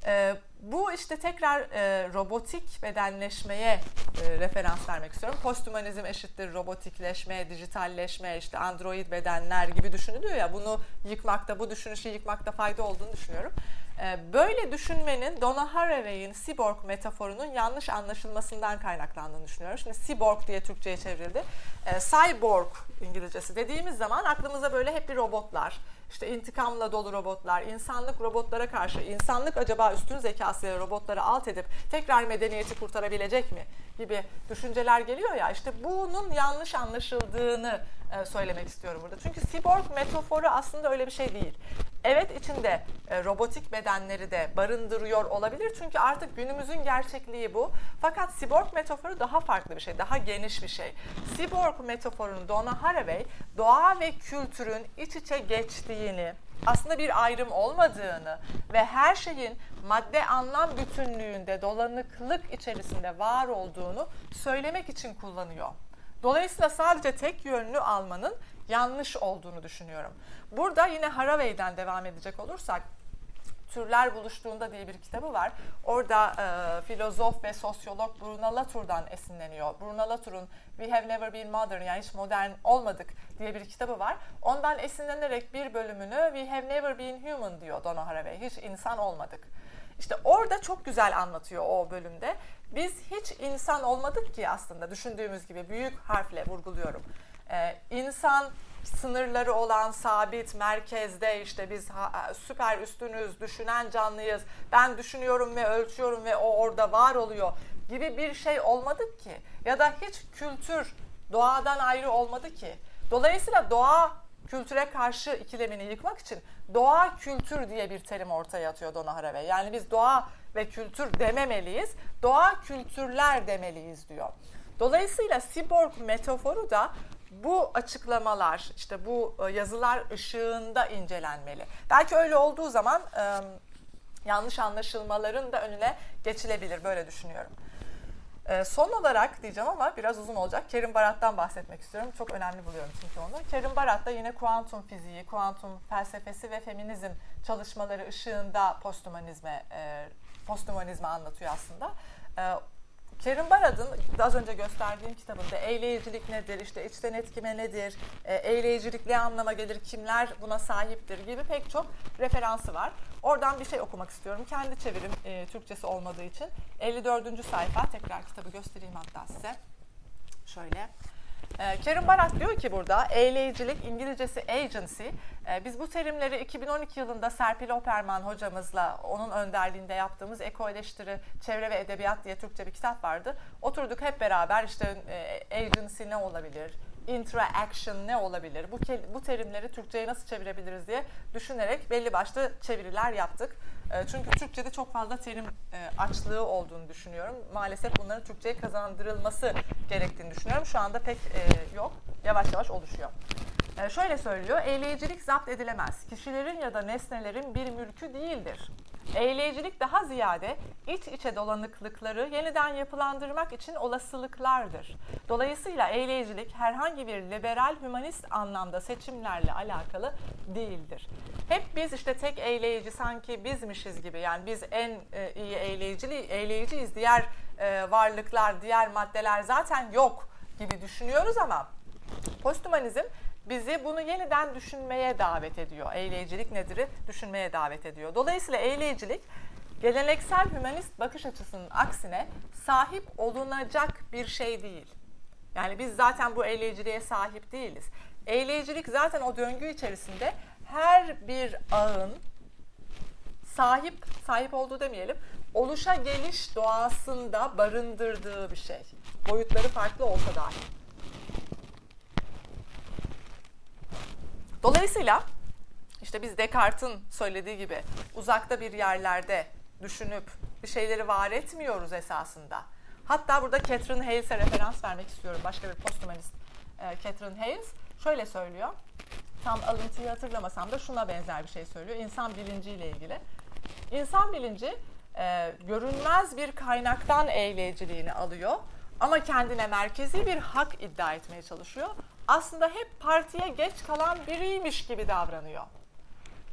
Ee, bu işte tekrar e, robotik bedenleşmeye e, referans vermek istiyorum. Posthumanizm eşittir robotikleşme, dijitalleşme, işte android bedenler gibi düşünülüyor ya bunu yıkmakta, bu düşünüşü yıkmakta fayda olduğunu düşünüyorum. E, böyle düşünmenin Donna Haraway'in cyborg metaforunun yanlış anlaşılmasından kaynaklandığını düşünüyorum. Şimdi cyborg diye Türkçe'ye çevrildi. E, cyborg İngilizcesi dediğimiz zaman aklımıza böyle hep bir robotlar, işte intikamla dolu robotlar, insanlık robotlara karşı, insanlık acaba üstün zekasıyla robotları alt edip tekrar medeniyeti kurtarabilecek mi gibi düşünceler geliyor ya işte bunun yanlış anlaşıldığını söylemek istiyorum burada. Çünkü cyborg metaforu aslında öyle bir şey değil. Evet içinde e, robotik bedenleri de barındırıyor olabilir çünkü artık günümüzün gerçekliği bu. Fakat cyborg metaforu daha farklı bir şey, daha geniş bir şey. Cyborg metaforunu Donna Haraway doğa ve kültürün iç içe geçtiğini, aslında bir ayrım olmadığını ve her şeyin madde anlam bütünlüğünde dolanıklık içerisinde var olduğunu söylemek için kullanıyor. Dolayısıyla sadece tek yönlü almanın yanlış olduğunu düşünüyorum. Burada yine Haraway'den devam edecek olursak Türler Buluştuğunda diye bir kitabı var. Orada e, filozof ve sosyolog Bruno Latour'dan esinleniyor. Bruno Latour'un We Have Never Been Modern yani hiç modern olmadık diye bir kitabı var. Ondan esinlenerek bir bölümünü We Have Never Been Human diyor Donna Haraway. Hiç insan olmadık. İşte orada çok güzel anlatıyor o bölümde. Biz hiç insan olmadık ki aslında düşündüğümüz gibi büyük harfle vurguluyorum. Ee, insan sınırları olan sabit merkezde işte biz ha, süper üstünüz, düşünen canlıyız. Ben düşünüyorum ve ölçüyorum ve o orada var oluyor gibi bir şey olmadık ki. Ya da hiç kültür doğadan ayrı olmadı ki. Dolayısıyla doğa kültüre karşı ikilemini yıkmak için doğa kültür diye bir terim ortaya atıyor Donna Haraway. Yani biz doğa ve kültür dememeliyiz, doğa kültürler demeliyiz diyor. Dolayısıyla cyborg metaforu da bu açıklamalar, işte bu e, yazılar ışığında incelenmeli. Belki öyle olduğu zaman yanlış anlaşılmaların da önüne geçilebilir, böyle düşünüyorum. E, son olarak diyeceğim ama biraz uzun olacak. Kerim Barat'tan bahsetmek istiyorum. Çok önemli buluyorum çünkü onu. Kerim Barat da yine kuantum fiziği, kuantum felsefesi ve feminizm çalışmaları ışığında posthumanizme, e, posthumanizme anlatıyor aslında. E, Kerim Barad'ın az önce gösterdiğim kitabında eyleyicilik nedir, işte içten etkime nedir, eyleyicilik ne anlama gelir, kimler buna sahiptir gibi pek çok referansı var. Oradan bir şey okumak istiyorum. Kendi çevirim e, Türkçesi olmadığı için. 54. sayfa tekrar kitabı göstereyim hatta size. Şöyle. E, Kerim Barat diyor ki burada eyleyicilik İngilizcesi agency. E, biz bu terimleri 2012 yılında Serpil Operman hocamızla onun önderliğinde yaptığımız Eko Eleştiri Çevre ve Edebiyat diye Türkçe bir kitap vardı. Oturduk hep beraber işte e, agency ne olabilir, interaction ne olabilir? Bu, bu terimleri Türkçe'ye nasıl çevirebiliriz diye düşünerek belli başlı çeviriler yaptık. E, çünkü Türkçe'de çok fazla terim e, açlığı olduğunu düşünüyorum. Maalesef bunların Türkçe'ye kazandırılması gerektiğini düşünüyorum. Şu anda pek e, yok. Yavaş yavaş oluşuyor. Şöyle söylüyor, eyleyicilik zapt edilemez. Kişilerin ya da nesnelerin bir mülkü değildir. Eyleyicilik daha ziyade iç içe dolanıklıkları yeniden yapılandırmak için olasılıklardır. Dolayısıyla eyleyicilik herhangi bir liberal hümanist anlamda seçimlerle alakalı değildir. Hep biz işte tek eyleyici sanki bizmişiz gibi yani biz en e, iyi eyleyicili, eyleyiciyiz diğer e, varlıklar, diğer maddeler zaten yok gibi düşünüyoruz ama posthumanizm bizi bunu yeniden düşünmeye davet ediyor. Eyleyicilik nedir'i düşünmeye davet ediyor. Dolayısıyla eyleyicilik geleneksel hümanist bakış açısının aksine sahip olunacak bir şey değil. Yani biz zaten bu eyleyiciliğe sahip değiliz. Eyleyicilik zaten o döngü içerisinde her bir ağın sahip, sahip olduğu demeyelim, oluşa geliş doğasında barındırdığı bir şey. Boyutları farklı olsa dahi. Dolayısıyla işte biz Descartes'in söylediği gibi uzakta bir yerlerde düşünüp bir şeyleri var etmiyoruz esasında. Hatta burada Catherine Hales'e referans vermek istiyorum. Başka bir posthumanist e, Catherine Hales şöyle söylüyor. Tam alıntıyı hatırlamasam da şuna benzer bir şey söylüyor. İnsan bilinciyle ilgili. İnsan bilinci e, görünmez bir kaynaktan eğleyiciliğini alıyor ama kendine merkezi bir hak iddia etmeye çalışıyor. Aslında hep partiye geç kalan biriymiş gibi davranıyor.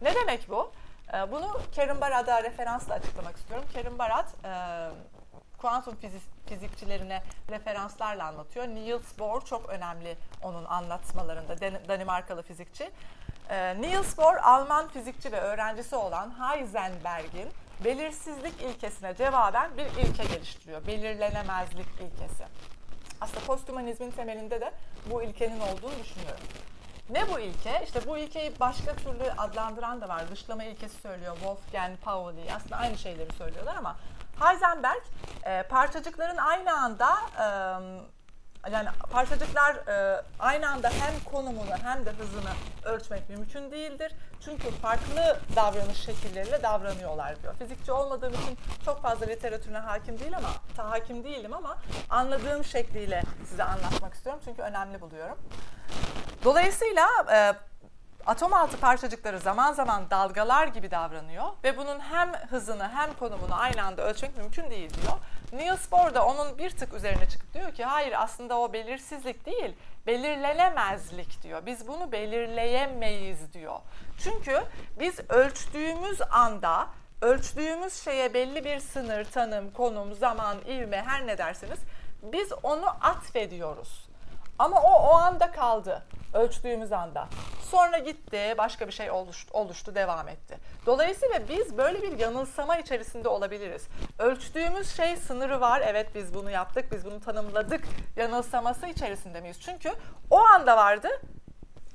Ne demek bu? E, bunu Kerim Barat'a referansla açıklamak istiyorum. Kerim Barat e, kuantum fizik, fizikçilerine referanslarla anlatıyor. Niels Bohr çok önemli onun anlatmalarında, Danimarkalı fizikçi. E, Niels Bohr Alman fizikçi ve öğrencisi olan Heisenberg'in belirsizlik ilkesine cevaben bir ilke geliştiriyor. Belirlenemezlik ilkesi. Aslında posthumanizmin temelinde de bu ilkenin olduğunu düşünüyorum. Ne bu ilke? İşte bu ilkeyi başka türlü adlandıran da var. Dışlama ilkesi söylüyor Wolfgang Pauli. Aslında aynı şeyleri söylüyorlar ama Heisenberg e, parçacıkların aynı anda yani parçacıklar e, aynı anda hem konumunu hem de hızını ölçmek mümkün değildir. Çünkü farklı davranış şekilleriyle davranıyorlar diyor. Fizikçi olmadığım için çok fazla literatürüne hakim değil ama ta hakim değilim ama anladığım şekliyle size anlatmak istiyorum çünkü önemli buluyorum. Dolayısıyla e, atom altı parçacıkları zaman zaman dalgalar gibi davranıyor ve bunun hem hızını hem konumunu aynı anda ölçmek mümkün değil diyor. Niels Bohr da onun bir tık üzerine çıkıp diyor ki hayır aslında o belirsizlik değil, belirlenemezlik diyor. Biz bunu belirleyemeyiz diyor. Çünkü biz ölçtüğümüz anda ölçtüğümüz şeye belli bir sınır, tanım, konum, zaman, ivme her ne derseniz biz onu atfediyoruz. Ama o o anda kaldı ölçtüğümüz anda. Sonra gitti, başka bir şey oluştu, oluştu, devam etti. Dolayısıyla biz böyle bir yanılsama içerisinde olabiliriz. Ölçtüğümüz şey sınırı var, evet biz bunu yaptık, biz bunu tanımladık yanılsaması içerisinde miyiz? Çünkü o anda vardı,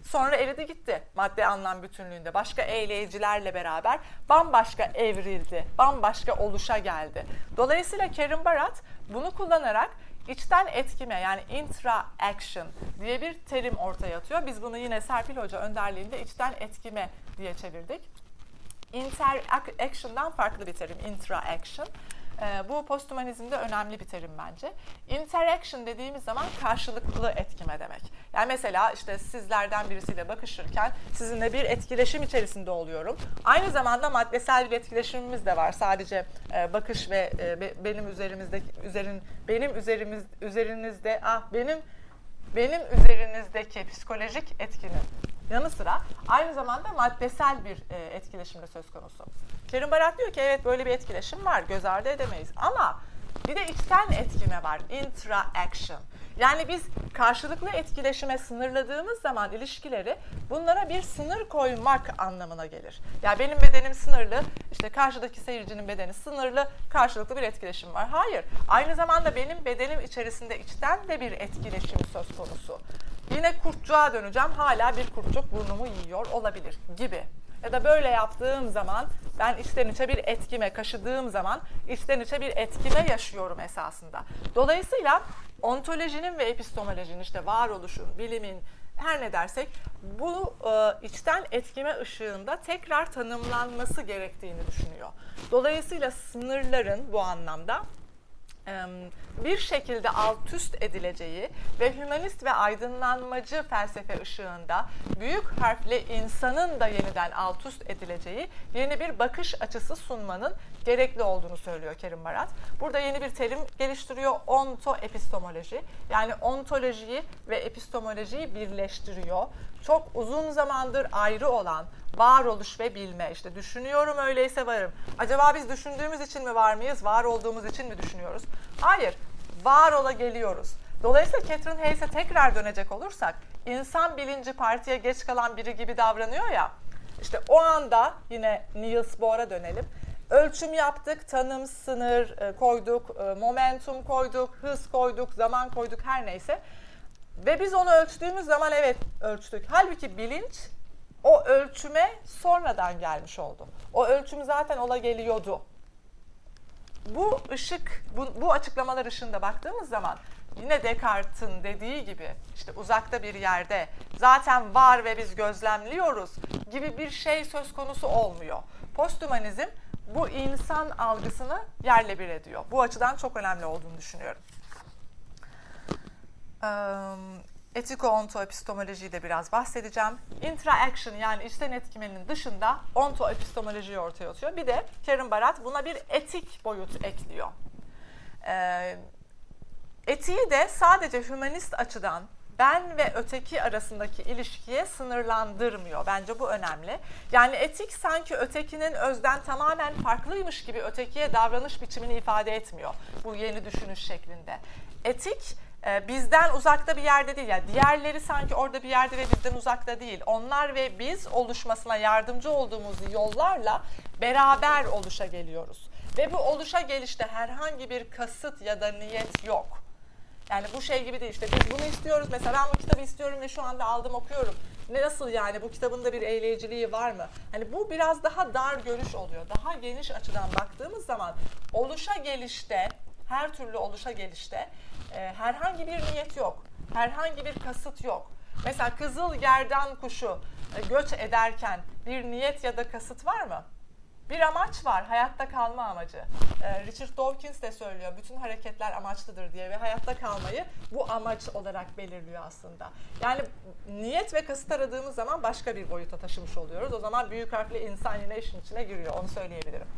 sonra eridi gitti madde anlam bütünlüğünde. Başka eyleyicilerle beraber bambaşka evrildi, bambaşka oluşa geldi. Dolayısıyla Kerim Barat bunu kullanarak içten etkime yani intra-action diye bir terim ortaya atıyor. Biz bunu yine Serpil Hoca önderliğinde içten etkime diye çevirdik. Inter-action'dan farklı bir terim intra-action. E, bu posthumanizmde önemli bir terim bence. Interaction dediğimiz zaman karşılıklı etkime demek. Yani mesela işte sizlerden birisiyle bakışırken sizinle bir etkileşim içerisinde oluyorum. Aynı zamanda maddesel bir etkileşimimiz de var. Sadece e, bakış ve e, be, benim üzerimizde üzerin benim üzerimiz üzerinizde ah benim benim üzerinizdeki psikolojik etkinin yanı sıra aynı zamanda maddesel bir e, etkileşim de söz konusu. Kerim Barat diyor ki evet böyle bir etkileşim var göz ardı edemeyiz ama bir de içten etkime var intra-action. Yani biz karşılıklı etkileşime sınırladığımız zaman ilişkileri bunlara bir sınır koymak anlamına gelir. Yani benim bedenim sınırlı, işte karşıdaki seyircinin bedeni sınırlı, karşılıklı bir etkileşim var. Hayır, aynı zamanda benim bedenim içerisinde içten de bir etkileşim söz konusu. Yine kurtçuğa döneceğim, hala bir kurtçuk burnumu yiyor olabilir gibi. Ya da böyle yaptığım zaman ben içten içe bir etkime kaşıdığım zaman içten içe bir etkime yaşıyorum esasında. Dolayısıyla ontolojinin ve epistemolojinin işte varoluşun, bilimin her ne dersek bu e, içten etkime ışığında tekrar tanımlanması gerektiğini düşünüyor. Dolayısıyla sınırların bu anlamda bir şekilde alt üst edileceği ve hümanist ve aydınlanmacı felsefe ışığında büyük harfli insanın da yeniden alt üst edileceği yeni bir bakış açısı sunmanın gerekli olduğunu söylüyor Kerim Barat. Burada yeni bir terim geliştiriyor ontoepistemoloji. Yani ontolojiyi ve epistemolojiyi birleştiriyor. Çok uzun zamandır ayrı olan Varoluş ve bilme. İşte düşünüyorum öyleyse varım. Acaba biz düşündüğümüz için mi var mıyız? Var olduğumuz için mi düşünüyoruz? Hayır. Var ola geliyoruz. Dolayısıyla Catherine Hayes'e tekrar dönecek olursak insan bilinci partiye geç kalan biri gibi davranıyor ya. İşte o anda yine Niels Bohr'a dönelim. Ölçüm yaptık, tanım, sınır e, koyduk, e, momentum koyduk, hız koyduk, zaman koyduk her neyse. Ve biz onu ölçtüğümüz zaman evet ölçtük. Halbuki bilinç o ölçüme sonradan gelmiş oldu. O ölçüm zaten ola geliyordu. Bu ışık, bu, bu açıklamalar ışığında baktığımız zaman yine Descartes'in dediği gibi işte uzakta bir yerde zaten var ve biz gözlemliyoruz gibi bir şey söz konusu olmuyor. Posthumanizm bu insan algısını yerle bir ediyor. Bu açıdan çok önemli olduğunu düşünüyorum. Etiko-onto-epistemolojiyi de biraz bahsedeceğim. Interaction yani içten etkimenin dışında onto-epistemolojiyi ortaya atıyor. Bir de Karen Barat buna bir etik boyut ekliyor. Ee, etiği de sadece hümanist açıdan ben ve öteki arasındaki ilişkiye sınırlandırmıyor. Bence bu önemli. Yani etik sanki ötekinin özden tamamen farklıymış gibi ötekiye davranış biçimini ifade etmiyor. Bu yeni düşünüş şeklinde. Etik e, bizden uzakta bir yerde değil. Yani diğerleri sanki orada bir yerde ve bizden uzakta değil. Onlar ve biz oluşmasına yardımcı olduğumuz yollarla beraber oluşa geliyoruz. Ve bu oluşa gelişte herhangi bir kasıt ya da niyet yok. Yani bu şey gibi değil işte biz bunu istiyoruz. Mesela ben bu kitabı istiyorum ve şu anda aldım okuyorum. Ne nasıl yani bu kitabın da bir eğleyiciliği var mı? Hani bu biraz daha dar görüş oluyor. Daha geniş açıdan baktığımız zaman oluşa gelişte, her türlü oluşa gelişte e, herhangi bir niyet yok. Herhangi bir kasıt yok. Mesela kızıl gerdan kuşu e, göç ederken bir niyet ya da kasıt var mı? Bir amaç var, hayatta kalma amacı. Ee, Richard Dawkins de söylüyor, bütün hareketler amaçlıdır diye ve hayatta kalmayı bu amaç olarak belirliyor aslında. Yani niyet ve kasıt aradığımız zaman başka bir boyuta taşımış oluyoruz. O zaman büyük harfli insan yine işin içine giriyor, onu söyleyebilirim.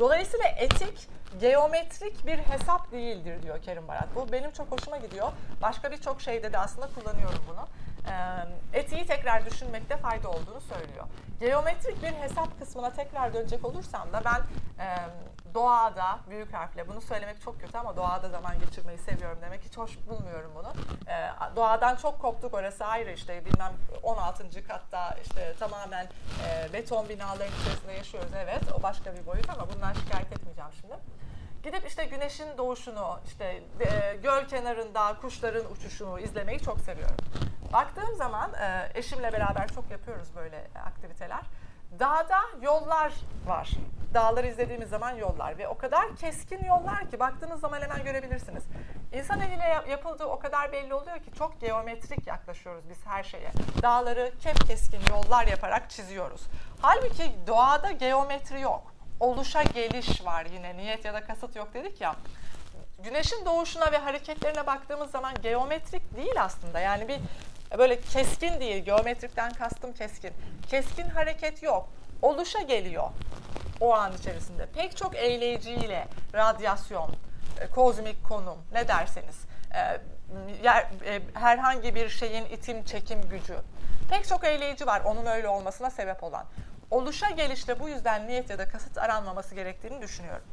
Dolayısıyla etik geometrik bir hesap değildir diyor Kerim Barat. Bu benim çok hoşuma gidiyor. Başka birçok şeyde de aslında kullanıyorum bunu. Etiği tekrar düşünmekte fayda olduğunu söylüyor. Geometrik bir hesap kısmına tekrar dönecek olursam da ben doğada büyük harfle bunu söylemek çok kötü ama doğada zaman geçirmeyi seviyorum demek hiç hoş bulmuyorum bunu. doğadan çok koptuk orası ayrı işte bilmem 16. katta işte tamamen beton binaların içerisinde yaşıyoruz evet o başka bir boyut ama bundan şikayet etmeyeceğim şimdi. Gidip işte güneşin doğuşunu, işte e, göl kenarında kuşların uçuşunu izlemeyi çok seviyorum. Baktığım zaman e, eşimle beraber çok yapıyoruz böyle aktiviteler. Dağda yollar var. Dağları izlediğimiz zaman yollar ve o kadar keskin yollar ki baktığınız zaman hemen görebilirsiniz. İnsan eliyle yapıldığı o kadar belli oluyor ki çok geometrik yaklaşıyoruz biz her şeye. Dağları kep keskin yollar yaparak çiziyoruz. Halbuki doğada geometri yok oluşa geliş var yine niyet ya da kasıt yok dedik ya. Güneşin doğuşuna ve hareketlerine baktığımız zaman geometrik değil aslında. Yani bir böyle keskin değil. Geometrikten kastım keskin. Keskin hareket yok. Oluşa geliyor o an içerisinde. Pek çok eğleyiciyle radyasyon, e, kozmik konum ne derseniz e, e, herhangi bir şeyin itim çekim gücü. Pek çok eğleyici var onun öyle olmasına sebep olan oluşa gelişte bu yüzden niyet ya da kasıt aranmaması gerektiğini düşünüyorum.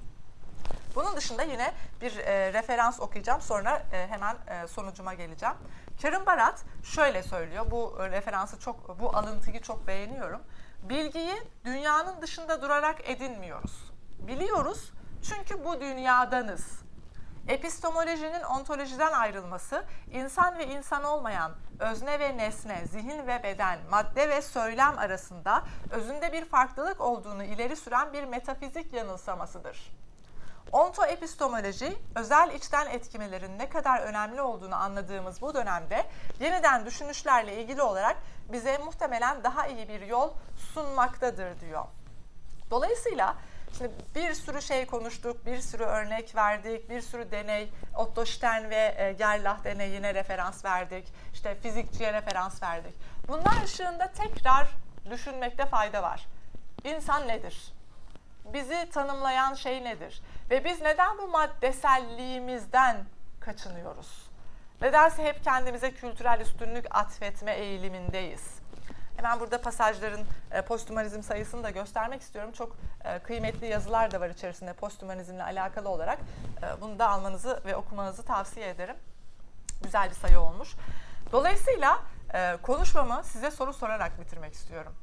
Bunun dışında yine bir e, referans okuyacağım sonra e, hemen e, sonucuma geleceğim. Karen Barat şöyle söylüyor, bu referansı çok, bu alıntıyı çok beğeniyorum. Bilgiyi dünyanın dışında durarak edinmiyoruz. Biliyoruz çünkü bu dünyadanız. Epistemolojinin ontolojiden ayrılması, insan ve insan olmayan, özne ve nesne, zihin ve beden, madde ve söylem arasında özünde bir farklılık olduğunu ileri süren bir metafizik yanılsamasıdır. Ontoepistemoloji, özel içten etkimelerin ne kadar önemli olduğunu anladığımız bu dönemde yeniden düşünüşlerle ilgili olarak bize muhtemelen daha iyi bir yol sunmaktadır diyor. Dolayısıyla Şimdi bir sürü şey konuştuk, bir sürü örnek verdik, bir sürü deney, Otto Stern ve e, Gerlach deneyine referans verdik, işte fizikçiye referans verdik. Bunlar ışığında tekrar düşünmekte fayda var. İnsan nedir? Bizi tanımlayan şey nedir? Ve biz neden bu maddeselliğimizden kaçınıyoruz? Nedense hep kendimize kültürel üstünlük atfetme eğilimindeyiz. Hemen burada pasajların e, posthumanizm sayısını da göstermek istiyorum. Çok e, kıymetli yazılar da var içerisinde posthumanizmle alakalı olarak. E, bunu da almanızı ve okumanızı tavsiye ederim. Güzel bir sayı olmuş. Dolayısıyla e, konuşmamı size soru sorarak bitirmek istiyorum.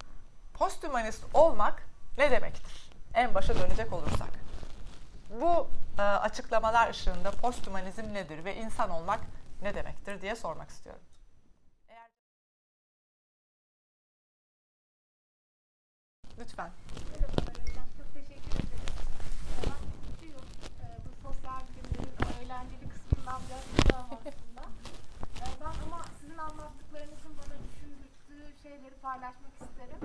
Posthumanist olmak ne demektir? En başa dönecek olursak. Bu e, açıklamalar ışığında posthumanizm nedir ve insan olmak ne demektir diye sormak istiyorum. Eğer... Lütfen. Ederim. Ee, eğlenceli kısmından biraz uzağım aslında. Ee, Ben ama sizin anlattıklarınızın bana düşündürdüğü şeyleri paylaşmak isterim.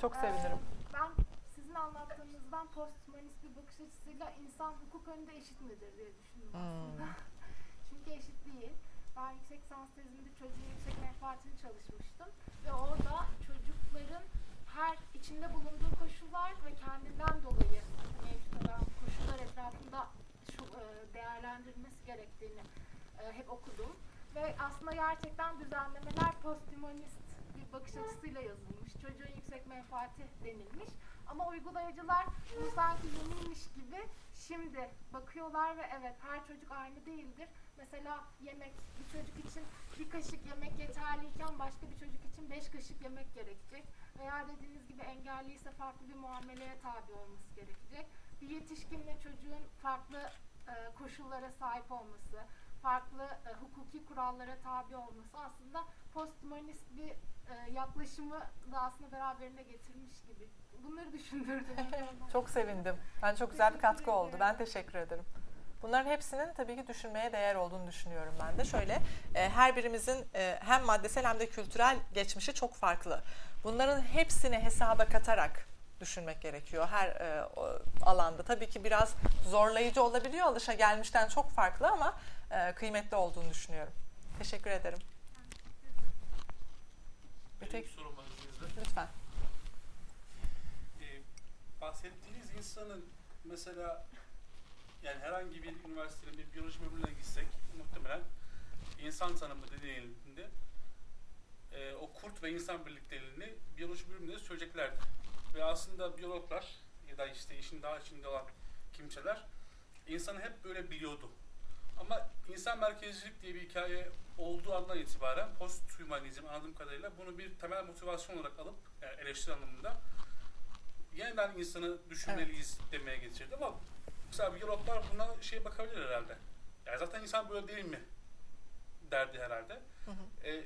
Çok Ee, sevinirim. Ben sizin anlattığınızdan posthumanist bir bakış açısıyla insan hukuk önünde eşit midir diye düşündüm aslında. Hmm. <laughs> Çünkü eşit değil. Ben yüksek lisans tezimde çocuğun yüksek menfaatini çalışmıştım. Ve orada çocukların her içinde bulunduğu koşullar ve kendinden dolayı mevcut olan koşullar etrafında şu e, değerlendirilmesi gerektiğini e, hep okudum. Ve aslında gerçekten düzenlemeler posthumanist bir bakış açısıyla yazılmış. Çocuğun yüksek menfaati denilmiş. Ama uygulayıcılar sanki yeniymiş gibi şimdi bakıyorlar ve evet her çocuk aynı değildir. Mesela yemek bir çocuk için bir kaşık yemek yeterliyken başka bir çocuk için beş kaşık yemek gerekecek. Veya dediğiniz gibi engelliyse farklı bir muameleye tabi olması gerekecek. Bir yetişkinle çocuğun farklı e, koşullara sahip olması, farklı e, hukuki kurallara tabi olması aslında posthumanist bir e, yaklaşımı da aslında beraberine getirmiş gibi. Bunları düşündürdü. <laughs> Çok sevindim. Ben çok güzel bir katkı oldu. Ben teşekkür ederim. Bunların hepsinin tabii ki düşünmeye değer olduğunu düşünüyorum ben de. Şöyle, e, her birimizin e, hem maddesel hem de kültürel geçmişi çok farklı. Bunların hepsini hesaba katarak düşünmek gerekiyor her e, alanda. Tabii ki biraz zorlayıcı olabiliyor alışa gelmişten çok farklı ama e, kıymetli olduğunu düşünüyorum. Teşekkür ederim. Bir tek sorum var izninizle. lütfen. Ee, bahsettiğiniz insanın mesela yani herhangi bir üniversitenin bir biyoloji bölümüne gitsek muhtemelen insan tanımı dediğinde e, o kurt ve insan birlikteliğini biyoloji bölümünde söyleyeceklerdi. Ve aslında biyologlar ya da işte işin daha içinde olan kimseler insanı hep böyle biliyordu. Ama insan merkezcilik diye bir hikaye olduğu andan itibaren posthumanizm anladığım kadarıyla bunu bir temel motivasyon olarak alıp yani eleştiri anlamında yeniden insanı düşünmeliyiz demeye getirdi ama mesela biyologlar buna şey bakabilir herhalde. Yani zaten insan böyle değil mi derdi herhalde. Hı hı. E,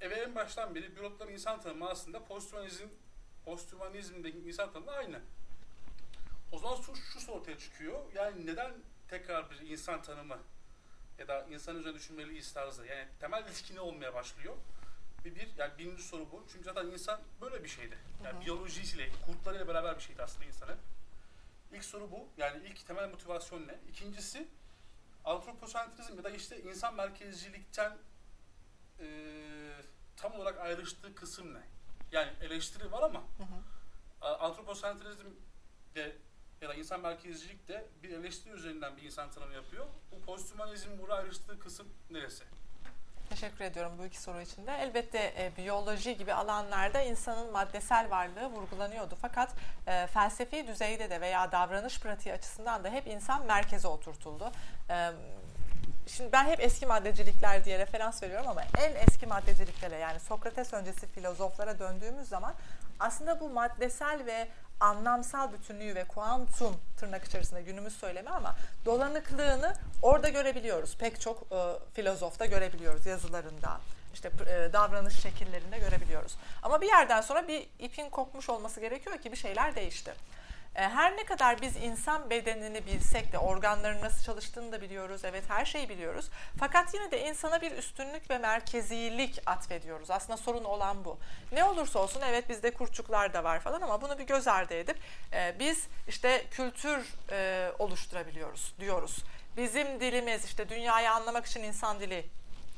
en baştan beri biyologların insan tanımı aslında posthumanizm posthumanizmdeki insan tanımı aynı. O zaman şu, şu soru ortaya çıkıyor. Yani neden tekrar bir insan tanımı ya da insan üzerine düşünmeliyiz tarzı. Yani temel ilişki ne olmaya başlıyor? Bir, bir yani birinci soru bu. Çünkü zaten insan böyle bir şeydi. Yani Hı hı. biyolojisiyle, kurtlarıyla beraber bir şeydi aslında insanın. İlk soru bu. Yani ilk temel motivasyon ne? İkincisi antroposentrizm ya da işte insan merkezcilikten eee, tam olarak ayrıştığı kısım ne? Yani eleştiri var ama Hı hı. antroposentrizm de ya da insan merkezcilik de bir eleştiri üzerinden bir insan tanımı yapıyor. Bu posthumanizm burada ayrıştığı kısım neresi? Teşekkür ediyorum bu iki soru için de. Elbette e, biyoloji gibi alanlarda insanın maddesel varlığı vurgulanıyordu. Fakat e, felsefi düzeyde de veya davranış pratiği açısından da hep insan merkeze oturtuldu. E, şimdi ben hep eski maddecilikler diye referans veriyorum ama en eski maddeciliklere yani Sokrates öncesi filozoflara döndüğümüz zaman aslında bu maddesel ve anlamsal bütünlüğü ve kuantum tırnak içerisinde günümüz söylemi ama dolanıklığını orada görebiliyoruz. Pek çok e, filozofta görebiliyoruz yazılarında. işte e, davranış şekillerinde görebiliyoruz. Ama bir yerden sonra bir ipin kopmuş olması gerekiyor ki bir şeyler değişti. E, Her ne kadar biz insan bedenini bilsek de organların nasıl çalıştığını da biliyoruz. Evet her şeyi biliyoruz. Fakat yine de insana bir üstünlük ve merkezilik atfediyoruz. Aslında sorun olan bu. Ne olursa olsun evet bizde kurtçuklar da var falan ama bunu bir göz ardı edip e, biz işte kültür e, oluşturabiliyoruz diyoruz. Bizim dilimiz işte dünyayı anlamak için insan dili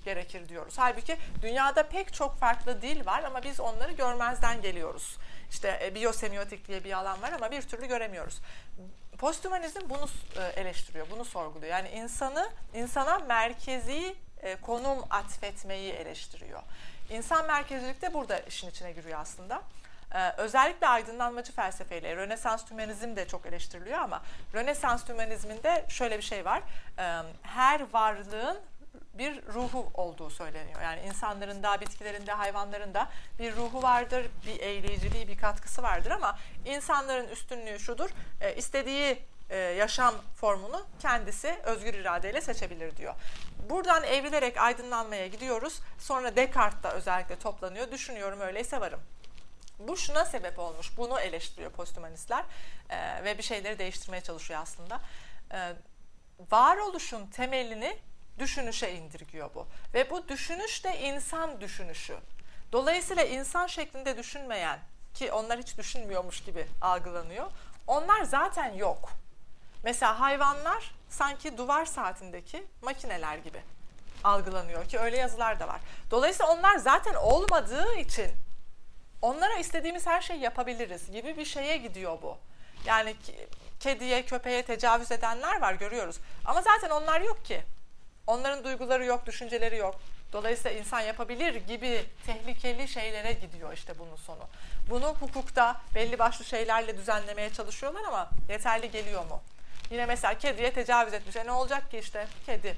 gerekir diyoruz. Halbuki dünyada pek çok farklı dil var ama biz onları görmezden geliyoruz. İşte e, biyosemiotik diye bir alan var ama bir türlü göremiyoruz. Posthumanizm bunu e, eleştiriyor, bunu sorguluyor. Yani insanı insana merkezi e, konum atfetmeyi eleştiriyor. İnsan merkezcilik de burada işin içine giriyor aslında. Ee, özellikle aydınlanmacı felsefeyle Rönesans tümenizm de çok eleştiriliyor ama Rönesans tümenizminde şöyle bir şey var. Ee, her varlığın bir ruhu olduğu söyleniyor. Yani insanların da, bitkilerin de, hayvanların da bir ruhu vardır, bir eğleyiciliği, bir katkısı vardır ama insanların üstünlüğü şudur, e, istediği e, yaşam formunu kendisi özgür iradeyle seçebilir diyor. Buradan evrilerek aydınlanmaya gidiyoruz. Sonra Descartes da özellikle toplanıyor. Düşünüyorum öyleyse varım. Bu şuna sebep olmuş. Bunu eleştiriyor posthumanistler e, ve bir şeyleri değiştirmeye çalışıyor aslında. E, varoluşun temelini düşünüşe indirgiyor bu. Ve bu düşünüş de insan düşünüşü. Dolayısıyla insan şeklinde düşünmeyen ki onlar hiç düşünmüyormuş gibi algılanıyor. Onlar zaten yok. Mesela hayvanlar sanki duvar saatindeki makineler gibi algılanıyor ki öyle yazılar da var. Dolayısıyla onlar zaten olmadığı için onlara istediğimiz her şeyi yapabiliriz gibi bir şeye gidiyor bu. Yani kediye, köpeğe tecavüz edenler var görüyoruz. Ama zaten onlar yok ki. Onların duyguları yok, düşünceleri yok. Dolayısıyla insan yapabilir gibi tehlikeli şeylere gidiyor işte bunun sonu. Bunu hukukta belli başlı şeylerle düzenlemeye çalışıyorlar ama yeterli geliyor mu? Yine mesela kediye tecavüz etmiş. E ne olacak ki işte kedi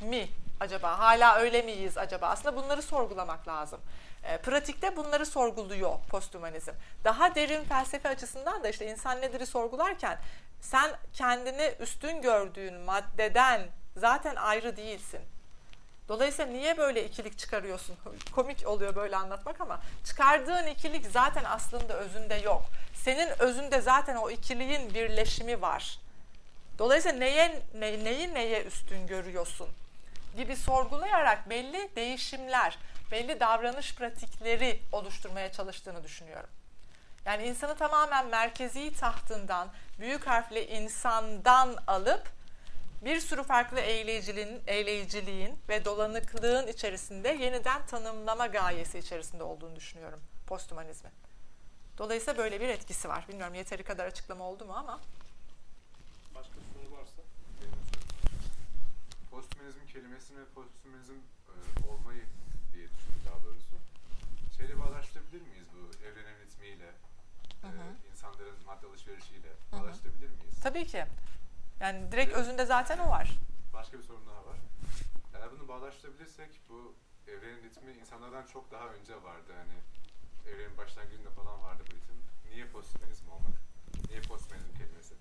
mi acaba? Hala öyle miyiz acaba? Aslında bunları sorgulamak lazım. E, pratikte bunları sorguluyor posthumanizm. Daha derin felsefe açısından da işte insan nedir'i sorgularken sen kendini üstün gördüğün maddeden zaten ayrı değilsin. Dolayısıyla niye böyle ikilik çıkarıyorsun? Komik oluyor böyle anlatmak ama çıkardığın ikilik zaten aslında özünde yok. Senin özünde zaten o ikiliğin birleşimi var. Dolayısıyla neye, ne, neyi neye üstün görüyorsun gibi sorgulayarak belli değişimler, belli davranış pratikleri oluşturmaya çalıştığını düşünüyorum. Yani insanı tamamen merkezi tahtından, büyük harfli insandan alıp bir sürü farklı eğleyiciliğin, eğleyiciliğin ve dolanıklığın içerisinde yeniden tanımlama gayesi içerisinde olduğunu düşünüyorum posthumanizmin. Dolayısıyla böyle bir etkisi var. Bilmiyorum yeteri kadar açıklama oldu mu ama. Başka soru varsa. Posthumanizm kelimesini ve posthumanizm e, olmayı diye düşündüm daha doğrusu. Şeyle bağdaştırabilir miyiz bu evrenin ritmiyle, e, insanların madde alışverişiyle bağdaştırabilir miyiz? Tabii ki. Yani direkt özünde zaten o var. Başka bir sorun daha var. Eğer bunu bağdaştırabilirsek bu evrenin ritmi insanlardan çok daha önce vardı. Hani evrenin başlangıcında falan vardı bu ritim. Niye posthumanizm olmak? Niye posthumanizm kelimesi?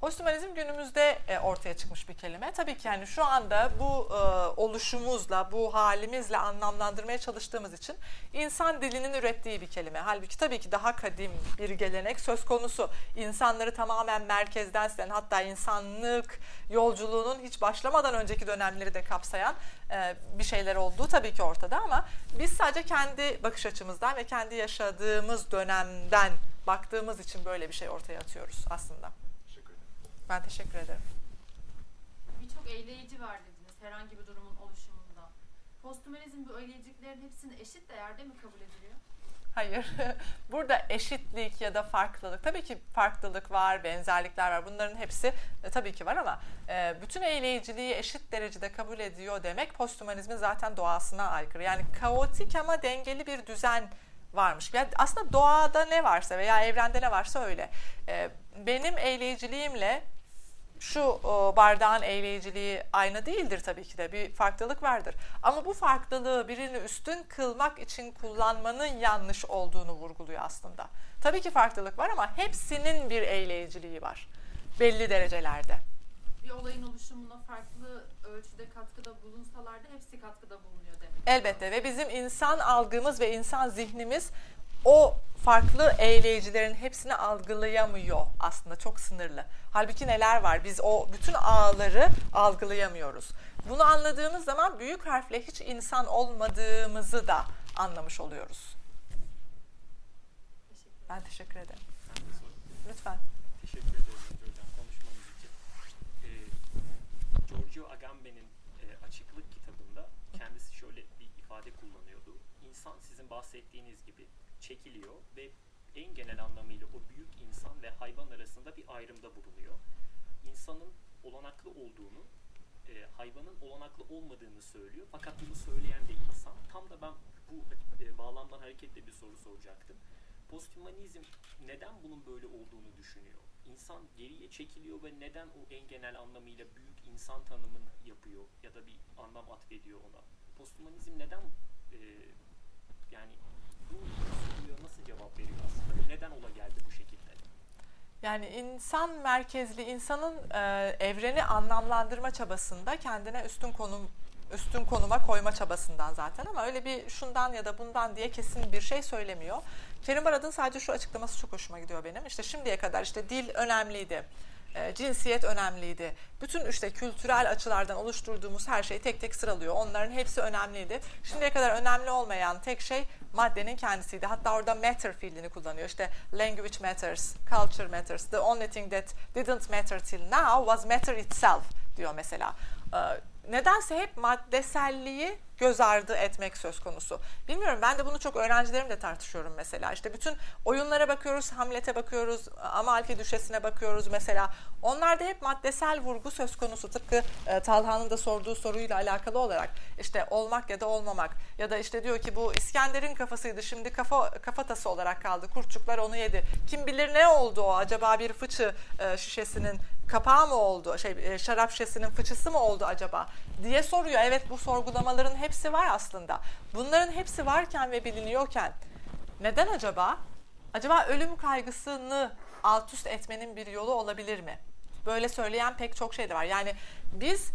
Posthumanizm günümüzde e, ortaya çıkmış bir kelime. Tabii ki yani şu anda bu e, oluşumuzla, bu halimizle anlamlandırmaya çalıştığımız için insan dilinin ürettiği bir kelime. Halbuki tabii ki daha kadim bir gelenek söz konusu. İnsanları tamamen merkezden silen hatta insanlık yolculuğunun hiç başlamadan önceki dönemleri de kapsayan e, bir şeyler olduğu tabii ki ortada ama biz sadece kendi bakış açımızdan ve kendi yaşadığımız dönemden baktığımız için böyle bir şey ortaya atıyoruz aslında. Ben teşekkür ederim. Birçok eyleyici var dediniz herhangi bir durumun oluşumunda. Posthumanizm bu eyleyiciliklerin hepsini eşit değerde mi kabul ediliyor? Hayır. <laughs> Burada eşitlik ya da farklılık, tabii ki farklılık var, benzerlikler var. Bunların hepsi e, tabii ki var ama e, bütün eyleyiciliği eşit derecede kabul ediyor demek posthumanizmin zaten doğasına aykırı. Yani kaotik ama dengeli bir düzen varmış. Yani aslında doğada ne varsa veya evrende ne varsa öyle. E, benim eyleyiciliğimle şu o, bardağın eğleyiciliği aynı değildir tabii ki de bir farklılık vardır. Ama bu farklılığı birini üstün kılmak için kullanmanın yanlış olduğunu vurguluyor aslında. Tabii ki farklılık var ama hepsinin bir eğleyiciliği var belli derecelerde. Bir olayın oluşumuna farklı ölçüde katkıda bulunsalar da hepsi katkıda bulunuyor demek. Elbette ve bizim insan algımız ve insan zihnimiz o farklı eğleyicilerin hepsini algılayamıyor aslında çok sınırlı. Halbuki neler var biz o bütün ağları algılayamıyoruz. Bunu anladığımız zaman büyük harfle hiç insan olmadığımızı da anlamış oluyoruz. Ben teşekkür ederim. Lütfen. Teşekkür ederim hocam konuşmanız için. Ee, Giorgio Agamben'in e, Açıklık kitabında kendisi şöyle bir ifade kullanıyordu. İnsan sizin bahsettiğiniz gibi çekiliyor ve en genel anlamıyla o büyük insan ve hayvan arasında bir ayrımda bulunuyor. İnsanın olanaklı olduğunu e, hayvanın olanaklı olmadığını söylüyor. Fakat bunu söyleyen de insan. Tam da ben bu e, bağlamdan hareketle bir soru soracaktım. Posthumanizm neden bunun böyle olduğunu düşünüyor? İnsan geriye çekiliyor ve neden o en genel anlamıyla büyük insan tanımını yapıyor ya da bir anlam atfediyor ona? Posthumanizm neden e, yani bu soruya nasıl cevap veriyor aslında? Neden ola geldi bu şekilde? Yani insan merkezli insanın e, evreni anlamlandırma çabasında kendine üstün konum üstün konuma koyma çabasından zaten ama öyle bir şundan ya da bundan diye kesin bir şey söylemiyor. Kerim Arad'ın sadece şu açıklaması çok hoşuma gidiyor benim. İşte şimdiye kadar işte dil önemliydi, e, cinsiyet önemliydi. Bütün işte kültürel açılardan oluşturduğumuz her şeyi tek tek sıralıyor. Onların hepsi önemliydi. Şimdiye kadar önemli olmayan tek şey maddenin kendisiydi. Hatta orada matter fiilini kullanıyor. İşte language matters, culture matters. The only thing that didn't matter till now was matter itself diyor mesela. Ee, nedense hep maddeselliği göz ardı etmek söz konusu. Bilmiyorum ben de bunu çok öğrencilerimle tartışıyorum mesela. İşte bütün oyunlara bakıyoruz, Hamlet'e bakıyoruz, Amalfi Düşesi'ne bakıyoruz mesela. Onlarda hep maddesel vurgu söz konusu. Tıpkı e, Talha'nın da sorduğu soruyla alakalı olarak işte olmak ya da olmamak ya da işte diyor ki bu İskender'in kafasıydı şimdi kafa kafatası olarak kaldı. Kurtçuklar onu yedi. Kim bilir ne oldu o? Acaba bir fıçı e, şişesinin kapağı mı oldu? Şey e, şarap şişesinin fıçısı mı oldu acaba? diye soruyor. Evet bu sorgulamaların hepsi var aslında. Bunların hepsi varken ve biliniyorken neden acaba? Acaba ölüm kaygısını alt üst etmenin bir yolu olabilir mi? Böyle söyleyen pek çok şey de var. Yani biz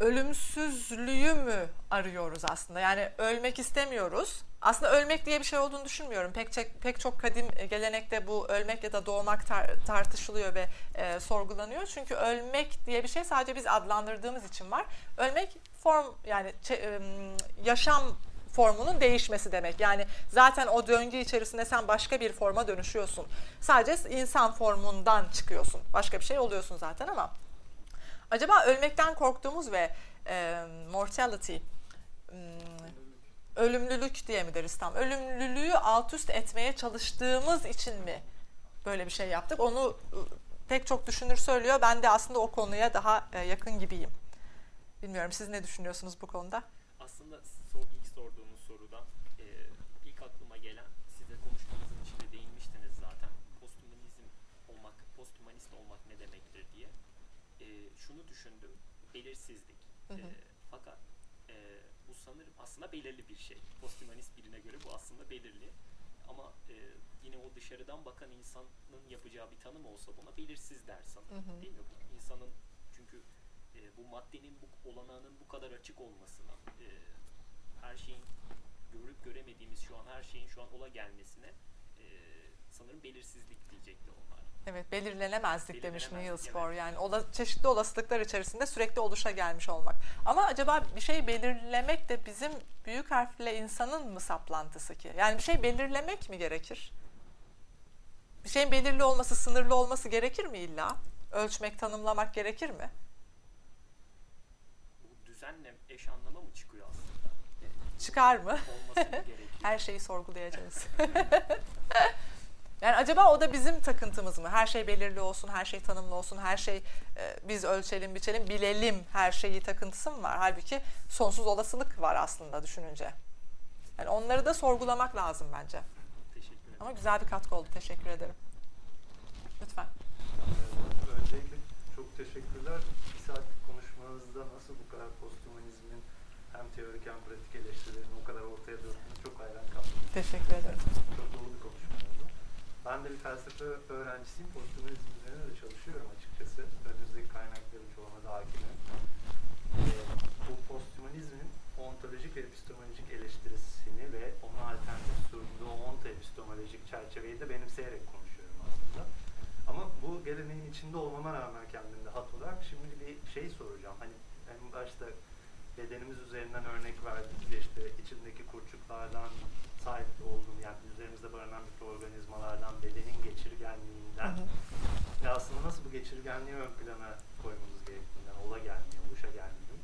ölümsüzlüğü mü arıyoruz aslında? Yani ölmek istemiyoruz. Aslında ölmek diye bir şey olduğunu düşünmüyorum. Pek çok, pek çok kadim gelenekte bu ölmek ya da doğmak tar- tartışılıyor ve e, sorgulanıyor. Çünkü ölmek diye bir şey sadece biz adlandırdığımız için var. Ölmek form yani e, yaşam formunun değişmesi demek. Yani zaten o döngü içerisinde sen başka bir forma dönüşüyorsun. Sadece insan formundan çıkıyorsun. Başka bir şey oluyorsun zaten ama acaba ölmekten korktuğumuz ve e, mortality ölümlülük diye mi deriz tam? Ölümlülüğü alt üst etmeye çalıştığımız için mi böyle bir şey yaptık? Onu pek çok düşünür söylüyor. Ben de aslında o konuya daha yakın gibiyim. Bilmiyorum siz ne düşünüyorsunuz bu konuda? Aslında ilk sorduğumuz sorudan e, ilk aklıma gelen size konuşmanızın içinde değinmiştiniz zaten. Posthumanizm olmak, posthumanist olmak ne demektir diye. E, şunu düşündüm. Belirsizlik. Hı hı. E, fakat e, bu sanırım aslında belirli bir şey. Posthumanist birine göre bu aslında belirli. Ama e, yine o dışarıdan bakan insanın yapacağı bir tanım olsa buna belirsiz der sanırım. Hı hı. Değil mi? Bu insanın çünkü e, bu maddenin bu olanağının bu kadar açık olmasına, e, her şeyin görüp göremediğimiz şu an her şeyin şu an ola gelmesine e, sanırım belirsizlik diyecekti onlar. Evet belirlenemezlik demiş Bohr. Evet. Yani ola, çeşitli olasılıklar içerisinde sürekli oluşa gelmiş olmak. Ama acaba bir şey belirlemek de bizim büyük harfle insanın mı saplantısı ki? Yani bir şey belirlemek mi gerekir? Bir şeyin belirli olması, sınırlı olması gerekir mi illa? Ölçmek, tanımlamak gerekir mi? Bu düzenle eş anlama mı çıkıyor aslında? Çıkar mı? Her şeyi sorgulayacağız. <laughs> Yani acaba o da bizim takıntımız mı? Her şey belirli olsun, her şey tanımlı olsun, her şey e, biz ölçelim, biçelim, bilelim her şeyi takıntısı mı var? Halbuki sonsuz olasılık var aslında düşününce. Yani onları da sorgulamak lazım bence. Teşekkür ederim. Ama güzel bir katkı oldu. Teşekkür ederim. Lütfen. Öncelikle çok teşekkürler. Bir saatlik konuşmanızda nasıl bu kadar posthumanizmin hem teorik hem pratik eleştirilerini o kadar ortaya döktüğünü çok hayran kaldım. Teşekkür ederim. Çok dolu bir konuşma oldu. Ben de bir felsefe öğrencisiyim. Posthumanizm üzerine de çalışıyorum açıkçası. Önümüzdeki kaynakların çoğuna da hakimim. Ee, bu posthumanizmin ontolojik ve epistemolojik eleştirisini ve ona alternatif sunduğu onto epistemolojik çerçeveyi de benimseyerek konuşuyorum aslında. Ama bu geleneğin içinde olmama rağmen kendimde hat olarak şimdi bir şey soracağım. Hani en başta bedenimiz üzerinden örnek verdik. İşte içindeki kurçuklardan sahip olduğunu yani üzerimizde barınan mikroorganizmalardan, bedenin geçirgenliğinden hı hı. ve aslında nasıl bu geçirgenliği ön plana koymamız gerektiğinden, ola gelmiyor, oluşa gelmiyor.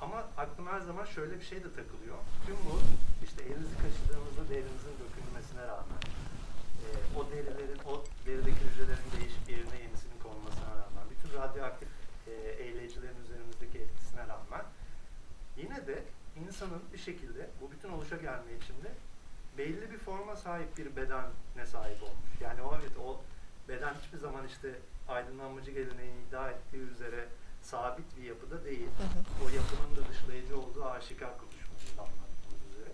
Ama aklıma her zaman şöyle bir şey de takılıyor. Tüm bu işte elinizi kaşıdığınızda derinizin dökülmesine rağmen e, o derilerin, o derideki hücrelerin değişip yerine yenisinin konmasına rağmen, bütün radyoaktif e, eğleyicilerin üzerimizdeki etkisine rağmen yine de insanın bir şekilde bu bütün oluşa gelme içinde belli bir forma sahip bir bedene sahip olmuş. Yani o evet o beden hiçbir zaman işte aydınlanmacı geleneğin iddia ettiği üzere sabit bir yapıda değil. Hı hı. O yapının da dışlayıcı olduğu aşikar konuşmamızda anlattığımız üzere.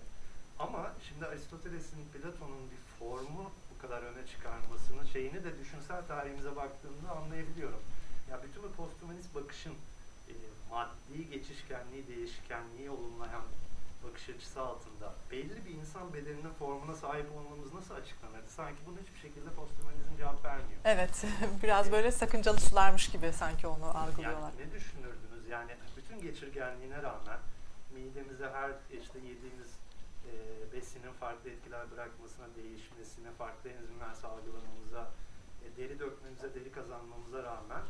Ama şimdi Aristoteles'in, Platon'un bir formu bu kadar öne çıkarmasının şeyini de düşünsel tarihimize baktığımda anlayabiliyorum. Ya bütün bu posthumanist bakışın e, maddi geçişkenliği, değişkenliği olumlayan bakış açısı altında belli bir insan bedeninin formuna sahip olmamız nasıl açıklanırdı? Sanki bunu hiçbir şekilde posthumanizm cevap vermiyor. Evet, <laughs> biraz böyle sakıncalı sularmış gibi sanki onu algılıyorlar. Yani ne düşünürdünüz? Yani bütün geçirgenliğine rağmen midemize her işte yediğimiz e, besinin farklı etkiler bırakmasına, değişmesine, farklı enzimler salgılamamıza, e, deri dökmemize, deri kazanmamıza rağmen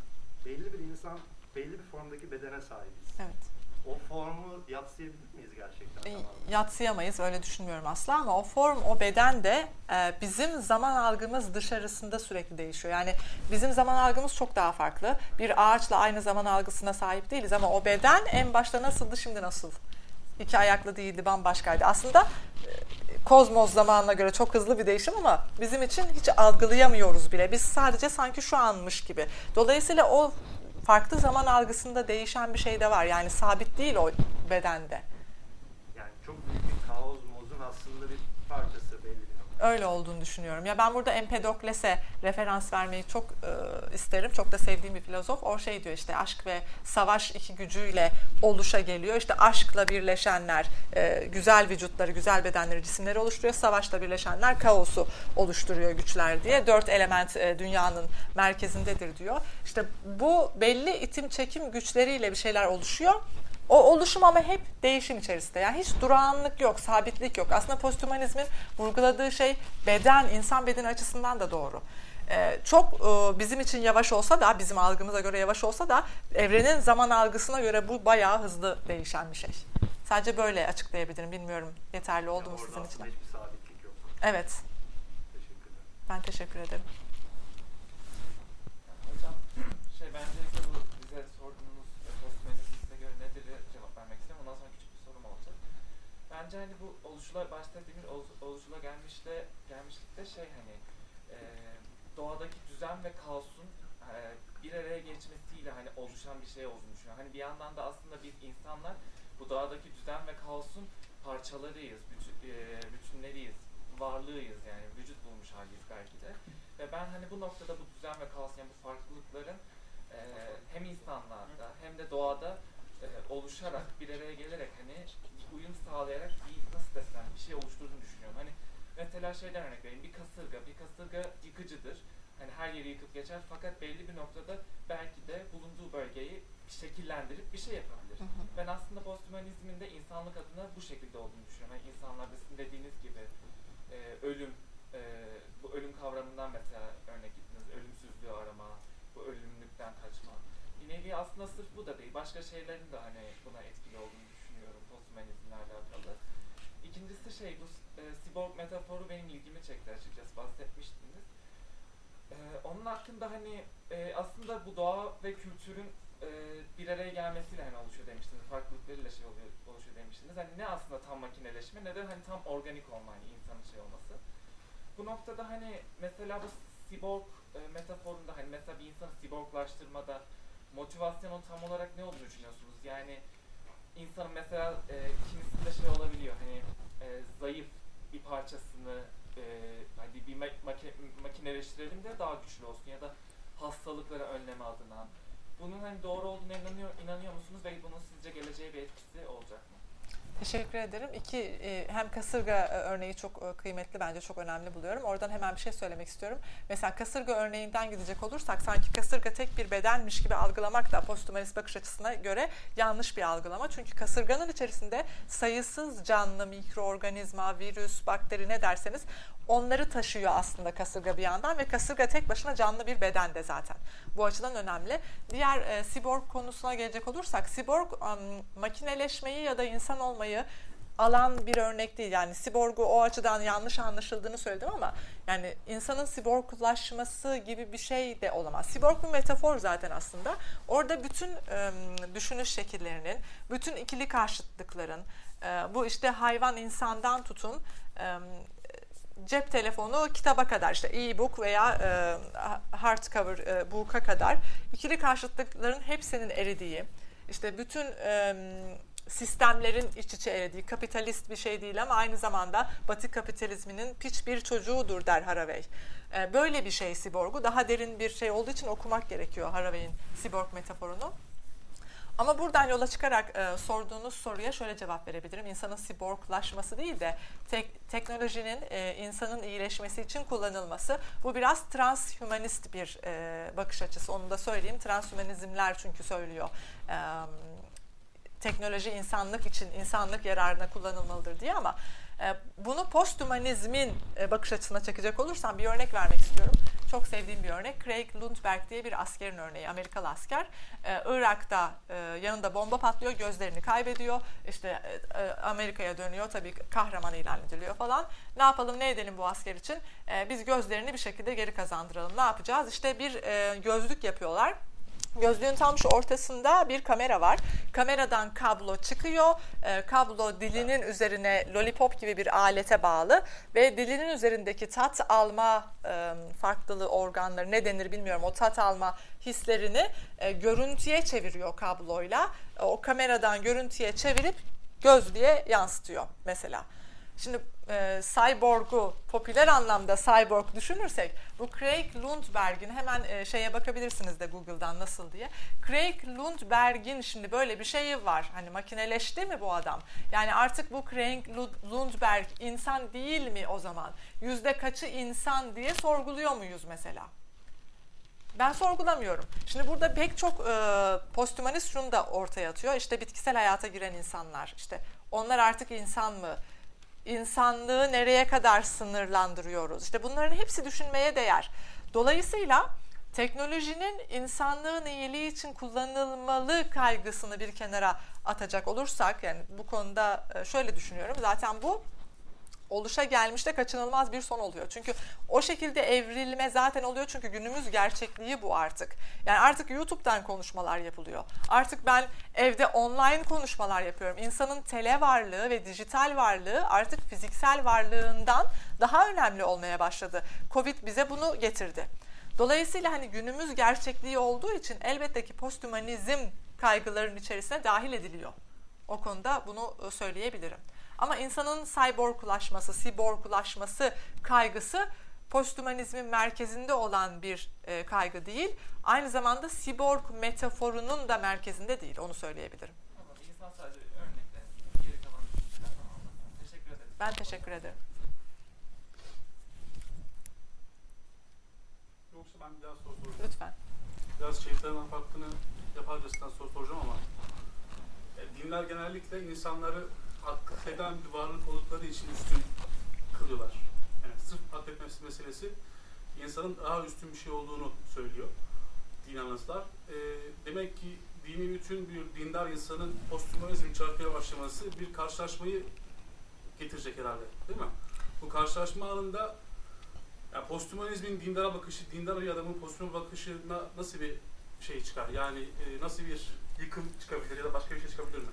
belli bir insan, belli bir formdaki bedene sahibiz. Evet. O formu yatsıyabilir miyiz gerçekten? E, yatsıyamayız öyle düşünmüyorum asla ama o form o beden de e, bizim zaman algımız dışarısında sürekli değişiyor. Yani bizim zaman algımız çok daha farklı. Bir ağaçla aynı zaman algısına sahip değiliz ama o beden en başta nasıldı şimdi nasıl? İki ayaklı değildi bambaşkaydı. Aslında e, kozmos zamanına göre çok hızlı bir değişim ama bizim için hiç algılayamıyoruz bile. Biz sadece sanki şu anmış gibi. Dolayısıyla o farklı zaman algısında değişen bir şey de var. Yani sabit değil o bedende. Yani çok büyük bir kaosmozun aslında bir parçası. Öyle olduğunu düşünüyorum. Ya ben burada Empedokles'e referans vermeyi çok e, isterim. Çok da sevdiğim bir filozof. O şey diyor işte aşk ve savaş iki gücüyle oluşa geliyor. İşte aşkla birleşenler e, güzel vücutları, güzel bedenleri, cisimleri oluşturuyor. Savaşla birleşenler kaosu oluşturuyor güçler diye. Dört element e, dünyanın merkezindedir diyor. İşte bu belli itim çekim güçleriyle bir şeyler oluşuyor. O oluşum ama hep değişim içerisinde. Yani hiç durağanlık yok, sabitlik yok. Aslında posthumanizmin vurguladığı şey beden, insan bedeni açısından da doğru. Ee, çok e, bizim için yavaş olsa da, bizim algımıza göre yavaş olsa da evrenin zaman algısına göre bu bayağı hızlı değişen bir şey. Sadece böyle açıklayabilirim. Bilmiyorum yeterli oldu mu Yani sizin orada için? Evet, Teşekkürler. ben teşekkür ederim. Hocam şey bence bu bize sorduğunuz e, posthumanizm size göre nedir cevap vermek istiyorum. Ondan sonra küçük bir sorum olacak. Bence hani bu oluşula ol- oluşula gelmişle gelmişlikte şey hani e, doğadaki düzen ve kaosun e, bir araya geçmesiyle hani oluşan bir şey olduğunu düşünüyorum. Hani bir yandan da aslında biz insanlar bu doğadaki düzen ve kaosun parçalarıyız, bütün, e, bütünleriyiz, varlığıyız yani vücut bulmuş haliyiz belki de. Ve ben hani bu noktada bu düzen ve kaos yani bu farklılıkların e, hem insanlarda hem de doğada e, oluşarak bir araya gelerek hani uyum sağlayarak bir nasıl desem bir şey oluşturduğunu düşünüyorum. Hani mesela şeyden örnek vereyim bir kasırga, bir kasırga yıkıcıdır. Hani her yeri yıkıp geçer fakat belli bir noktada belki de bulunduğu bölgeyi şekillendirip bir şey yapabilir. Ben aslında posthumanizmin de insanlık adına bu şekilde olduğunu düşünüyorum. Yani insanlarda sizin dediğiniz gibi e, ölüm, e, bu ölüm kavramından mesela örnek gittiniz. Ölümsüzlüğü arama, bu ölümlükten kaçma. Bir nevi aslında sırf bu da değil. Başka şeylerin de hani buna etkili olduğunu düşünüyorum posthumanizmle alakalı. İkincisi şey bu e, cyborg metaforu benim ilgimi çekti açıkçası bahsetmiştiniz. E, onun hakkında hani e, aslında bu doğa ve kültürün e, bir araya gelmesiyle hani oluşuyor demiştiniz. Farklılıklarıyla şey oluyor, oluşuyor demiştiniz. Hani ne aslında tam makineleşme ne de hani tam organik olma hani insanın şey olması. Bu noktada hani mesela bu cyborg e, metaforunda hani mesela bir insanı cyborglaştırmada motivasyonun tam olarak ne olduğunu düşünüyorsunuz? Yani insanın mesela e, kimisinde şey olabiliyor hani e, zayıf bir parçasını e, hadi bir ma- maki- makineleştirelim de daha güçlü olsun ya da hastalıkları önleme adına. Bunun hani doğru olduğuna inanıyor, inanıyor musunuz ve bunun sizce geleceğe bir etkisi? Teşekkür ederim. İki e, hem kasırga e, örneği çok e, kıymetli bence çok önemli buluyorum. Oradan hemen bir şey söylemek istiyorum. Mesela kasırga örneğinden gidecek olursak sanki kasırga tek bir bedenmiş gibi algılamak da posthumanist bakış açısına göre yanlış bir algılama. Çünkü kasırganın içerisinde sayısız canlı, mikroorganizma, virüs, bakteri ne derseniz onları taşıyor aslında kasırga bir yandan ve kasırga tek başına canlı bir bedende zaten. Bu açıdan önemli. Diğer e, siborg konusuna gelecek olursak siborg am, makineleşmeyi ya da insan olmayı alan bir örnek değil. Yani siborgu o açıdan yanlış anlaşıldığını söyledim ama yani insanın siborglaşması gibi bir şey de olamaz. Siborg bir metafor zaten aslında. Orada bütün e, düşünüş şekillerinin, bütün ikili karşıtlıkların, E, bu işte hayvan insandan tutun e, cep telefonu kitaba kadar işte e-book veya e, hardcover e, book'a kadar ikili karşıtlıkların hepsinin eridiği işte bütün e, sistemlerin iç içe erediği kapitalist bir şey değil ama aynı zamanda Batı kapitalizminin piç bir çocuğudur der Haraway. E, böyle bir şey siborgu daha derin bir şey olduğu için okumak gerekiyor Haraway'in siborg metaforunu. Ama buradan yola çıkarak e, sorduğunuz soruya şöyle cevap verebilirim. İnsanın siborglaşması değil de tek, teknolojinin e, insanın iyileşmesi için kullanılması. Bu biraz transhümanist bir e, bakış açısı. Onu da söyleyeyim. Transhümanizmler çünkü söylüyor. E, teknoloji insanlık için, insanlık yararına kullanılmalıdır diye ama e, bunu posthumanizmin e, bakış açısına çekecek olursam bir örnek vermek istiyorum. Çok sevdiğim bir örnek. Craig Lundberg diye bir askerin örneği, Amerikalı asker. E, Irak'ta yanında bomba patlıyor, gözlerini kaybediyor. İşte Amerika'ya dönüyor, tabii kahraman ilan ediliyor falan. Ne yapalım, ne edelim bu asker için? Biz gözlerini bir şekilde geri kazandıralım. Ne yapacağız? İşte bir gözlük yapıyorlar Gözlüğün tam şu ortasında bir kamera var. Kameradan kablo çıkıyor. E, kablo dilinin üzerine lollipop gibi bir alete bağlı ve dilinin üzerindeki tat alma e, farklı organları ne denir bilmiyorum. O tat alma hislerini e, görüntüye çeviriyor kabloyla. E, o kameradan görüntüye çevirip gözlüğe yansıtıyor mesela. Şimdi e, cyborg'u popüler anlamda cyborg düşünürsek bu Craig Lundberg'in hemen e, şeye bakabilirsiniz de Google'dan nasıl diye. Craig Lundberg'in şimdi böyle bir şeyi var. Hani makineleşti mi bu adam? Yani artık bu Craig Lundberg insan değil mi o zaman? Yüzde kaçı insan diye sorguluyor muyuz mesela? Ben sorgulamıyorum. Şimdi burada pek çok e, posthumanist şunu da ortaya atıyor. İşte bitkisel hayata giren insanlar. İşte onlar artık insan mı? İnsanlığı nereye kadar sınırlandırıyoruz? İşte bunların hepsi düşünmeye değer. Dolayısıyla teknolojinin insanlığın iyiliği için kullanılmalı kaygısını bir kenara atacak olursak yani bu konuda e, şöyle düşünüyorum. Zaten bu oluşa gelmişte kaçınılmaz bir son oluyor. Çünkü o şekilde evrilme zaten oluyor çünkü günümüz gerçekliği bu artık. Yani artık YouTube'dan konuşmalar yapılıyor. Artık ben evde online konuşmalar yapıyorum. İnsanın tele varlığı ve dijital varlığı artık fiziksel varlığından daha önemli olmaya başladı. Covid bize bunu getirdi. Dolayısıyla hani günümüz gerçekliği olduğu için elbette ki posthumanizm kaygıların içerisine dahil ediliyor. O konuda bunu söyleyebilirim. Ama insanın cyborglaşması, siborglaşması kaygısı posthumanizmin merkezinde olan bir e, kaygı değil. Aynı zamanda siborg metaforunun da merkezinde değil. Onu söyleyebilirim. Ama insan sadece örnekle geri kalan Teşekkür ederim. Ben teşekkür ederim. Yoksa ben bir daha soru soracağım. Lütfen. Biraz şeytanın farkını yaparcasından soru soracağım ama e, dinler genellikle insanları hak eden bir varlık oldukları için üstün kılıyorlar. Yani sırf etmesi meselesi insanın daha üstün bir şey olduğunu söylüyor din anlatılar. E, demek ki dini bütün bir dindar insanın posthumanizm çarpıya başlaması bir karşılaşmayı getirecek herhalde. Değil mi? Bu karşılaşma anında yani posthumanizmin dindara bakışı, dindar bir adamın posthuman bakışına nasıl bir şey çıkar? Yani e, nasıl bir yıkım çıkabilir ya da başka bir şey çıkabilir mi?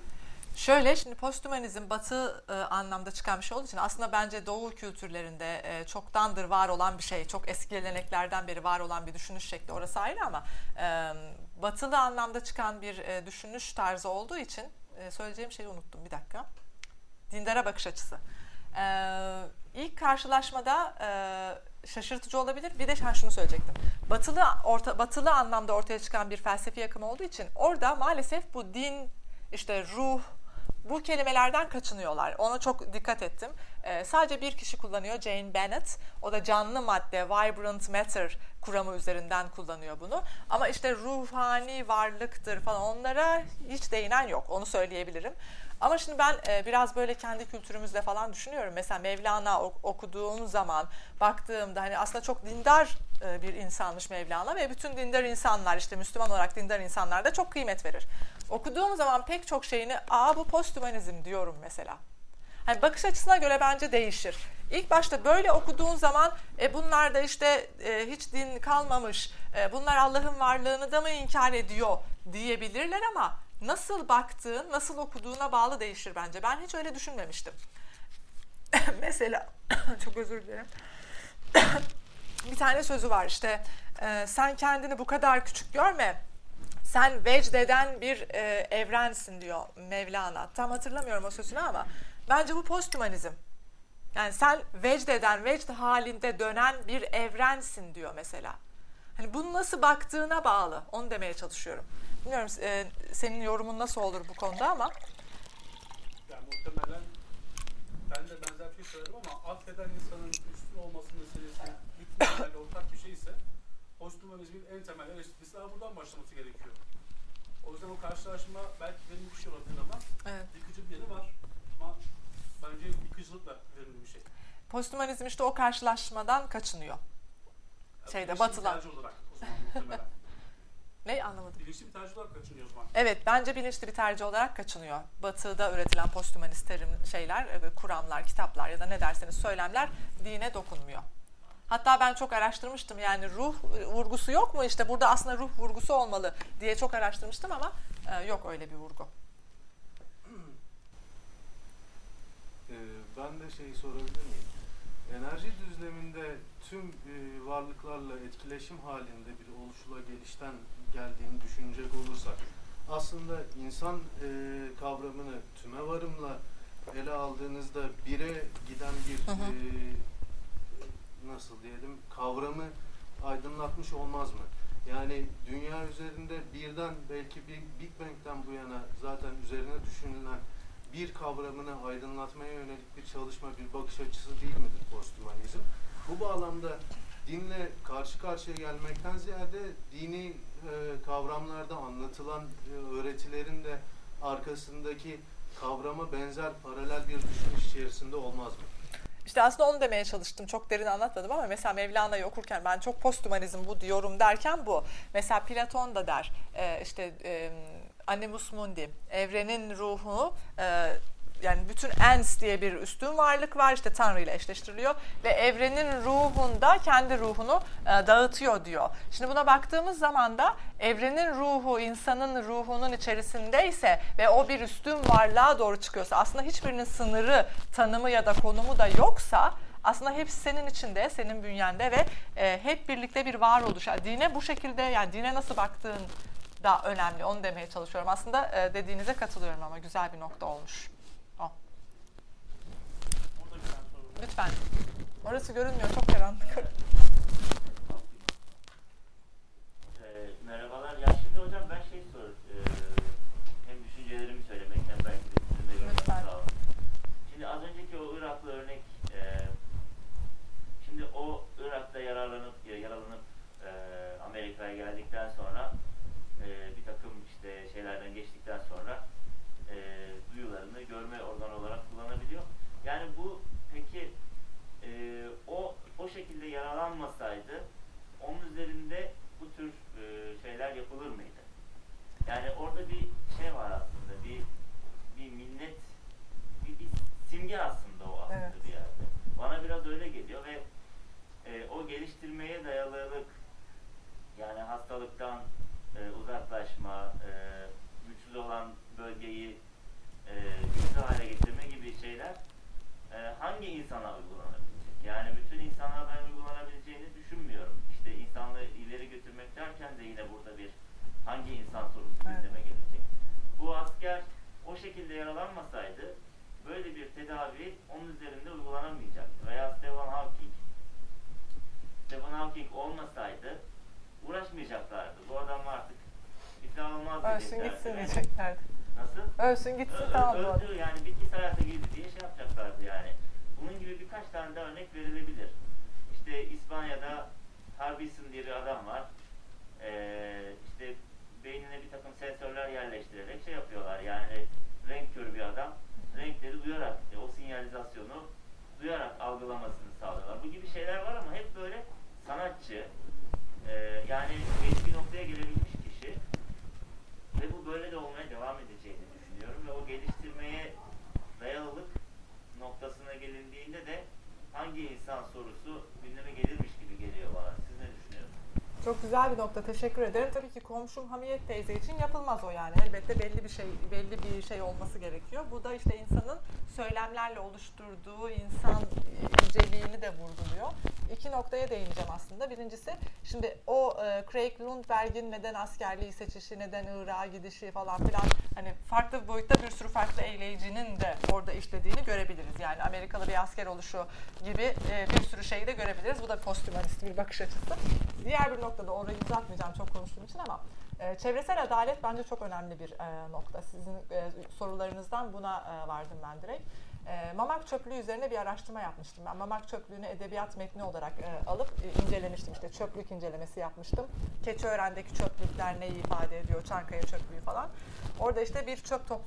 Şöyle şimdi posthumanizm batı e, anlamda çıkan bir şey olduğu için aslında bence doğu kültürlerinde e, çoktandır var olan bir şey. Çok eski geleneklerden beri var olan bir düşünüş şekli orası ayrı ama e, batılı anlamda çıkan bir e, düşünüş tarzı olduğu için e, söyleyeceğim şeyi unuttum bir dakika. Dindara bakış açısı. E, ilk karşılaşmada e, şaşırtıcı olabilir. Bir de ha, şunu söyleyecektim. Batılı orta, batılı anlamda ortaya çıkan bir felsefi akım olduğu için orada maalesef bu din işte ruh, bu kelimelerden kaçınıyorlar. Ona çok dikkat ettim. Ee, sadece bir kişi kullanıyor Jane Bennett. O da canlı madde, vibrant matter kuramı üzerinden kullanıyor bunu. Ama işte ruhani varlıktır falan onlara hiç değinen yok. Onu söyleyebilirim. Ama şimdi ben e, biraz böyle kendi kültürümüzde falan düşünüyorum. Mesela Mevlana okuduğum zaman baktığımda hani aslında çok dindar e, bir insanmış Mevlana ve bütün dindar insanlar işte Müslüman olarak dindar insanlar da çok kıymet verir. Okuduğum zaman pek çok şeyini aa bu posthumanizm diyorum mesela. Hani bakış açısına göre bence değişir. İlk başta böyle okuduğun zaman e, bunlar da işte e, hiç din kalmamış, e, bunlar Allah'ın varlığını da mı inkar ediyor diyebilirler ama nasıl baktığın, nasıl okuduğuna bağlı değişir bence. Ben hiç öyle düşünmemiştim. <laughs> Mesela <coughs> çok özür dilerim. <coughs> bir tane sözü var işte e, sen kendini bu kadar küçük görme. Sen vecdeden bir e, evrensin diyor Mevlana. Tam hatırlamıyorum o sözünü ama bence bu posthumanizm. Yani sen vecdeden, vecd halinde dönen bir evrensin diyor mesela. Hani bunu nasıl baktığına bağlı. Onu demeye çalışıyorum. Bilmiyorum e, senin yorumun nasıl olur bu konuda ama. Yani muhtemelen ben de benzer bir şey söyledim ama affeden insanın temelde ortak bir şeyse posthumanizmin en temel eleştirisi daha buradan başlaması gerekiyor. O yüzden o karşılaşma belki verimli bir şey olabilir ama Evet. yıkıcı bir yanı var. Ama bence yıkıcılık da verimli bir şey. Posthumanizm işte o karşılaşmadan kaçınıyor. Yani Şeyde, tercih olarak o zaman muhtemelen. <laughs> Ne anlamadım. Bilinçli bir tercih olarak kaçınıyor o zaman. Evet bence bilinçli bir tercih olarak kaçınıyor. Batı'da üretilen posthumanist terim şeyler, e, kuramlar, kitaplar ya da ne derseniz söylemler dine dokunmuyor. Hatta ben çok araştırmıştım yani ruh vurgusu yok mu işte burada aslında ruh vurgusu olmalı diye çok araştırmıştım ama e, yok öyle bir vurgu. Ee, ben de şeyi sorabilir miyim? Enerji düzleminde tüm e, varlıklarla etkileşim halinde bir oluşula gelişten geldiğini düşünecek olursak aslında insan e, kavramını tüme varımla ele aldığınızda bire giden bir Hı hı. e, nasıl diyelim kavramı aydınlatmış olmaz mı? Yani dünya üzerinde birden belki bir Big Bang'den bu yana zaten üzerine düşünülen bir kavramını aydınlatmaya yönelik bir çalışma, bir bakış açısı değil midir posthumanizm? Bu bağlamda dinle karşı karşıya gelmekten ziyade dini e, kavramlarda anlatılan e, öğretilerin de arkasındaki kavrama benzer paralel bir düşünüş içerisinde olmaz mı? İşte aslında onu demeye çalıştım. Çok derin anlatmadım ama mesela Mevlana'yı okurken ben çok posthumanizm bu diyorum derken bu. Mesela Platon da der e, işte e, animus mundi evrenin ruhu e, yani bütün ens diye bir üstün varlık var işte Tanrı ile eşleştiriliyor ve evrenin ruhunda kendi ruhunu e, dağıtıyor diyor. Şimdi buna baktığımız zaman da evrenin ruhu insanın ruhunun içerisindeyse ve o bir üstün varlığa doğru çıkıyorsa aslında hiçbirinin sınırı, tanımı ya da konumu da yoksa aslında hepsi senin içinde, senin bünyende ve e, hep birlikte bir varoluş. Yani dine bu şekilde yani dine nasıl baktığın da önemli. Onu demeye çalışıyorum. Aslında e, dediğinize katılıyorum ama güzel bir nokta olmuş. O. Burada bir tane soru var. Lütfen. Orası görünmüyor. Çok karanlık. Ee, merhabalar. Ya yaralanmasaydı nokta. Teşekkür ederim. Tabii ki komşum Hamiyet teyze için yapılmaz o yani. Elbette belli bir şey belli bir şey olması gerekiyor. Bu da işte insanın söylemlerle oluşturduğu insan inceliğini de vurguluyor. İki noktaya değineceğim aslında. Birincisi şimdi o e, Craig Lundberg'in neden askerliği seçişi, neden Irak'a gidişi falan filan hani farklı boyutta bir sürü farklı eyleyicinin de orada işlediğini görebiliriz. Yani Amerikalı bir asker oluşu gibi e, bir sürü şeyi de görebiliriz. Bu da posthumanist bir bakış açısı. Diğer bir noktada orayı uzatmayacağım çok konuştuğum için ama e, çevresel adalet bence çok önemli bir e, nokta. Sizin e, sorularınızdan buna vardım ben direkt. E, mamak çöplüğü üzerine bir araştırma yapmıştım. Ben mamak çöplüğünü edebiyat metni olarak e, alıp e, incelemiştim. İşte çöplük incelemesi yapmıştım. Keçiören'deki çöplükler neyi ifade ediyor, Çankaya çöplüğü falan. Orada işte bir çöp toplayıcı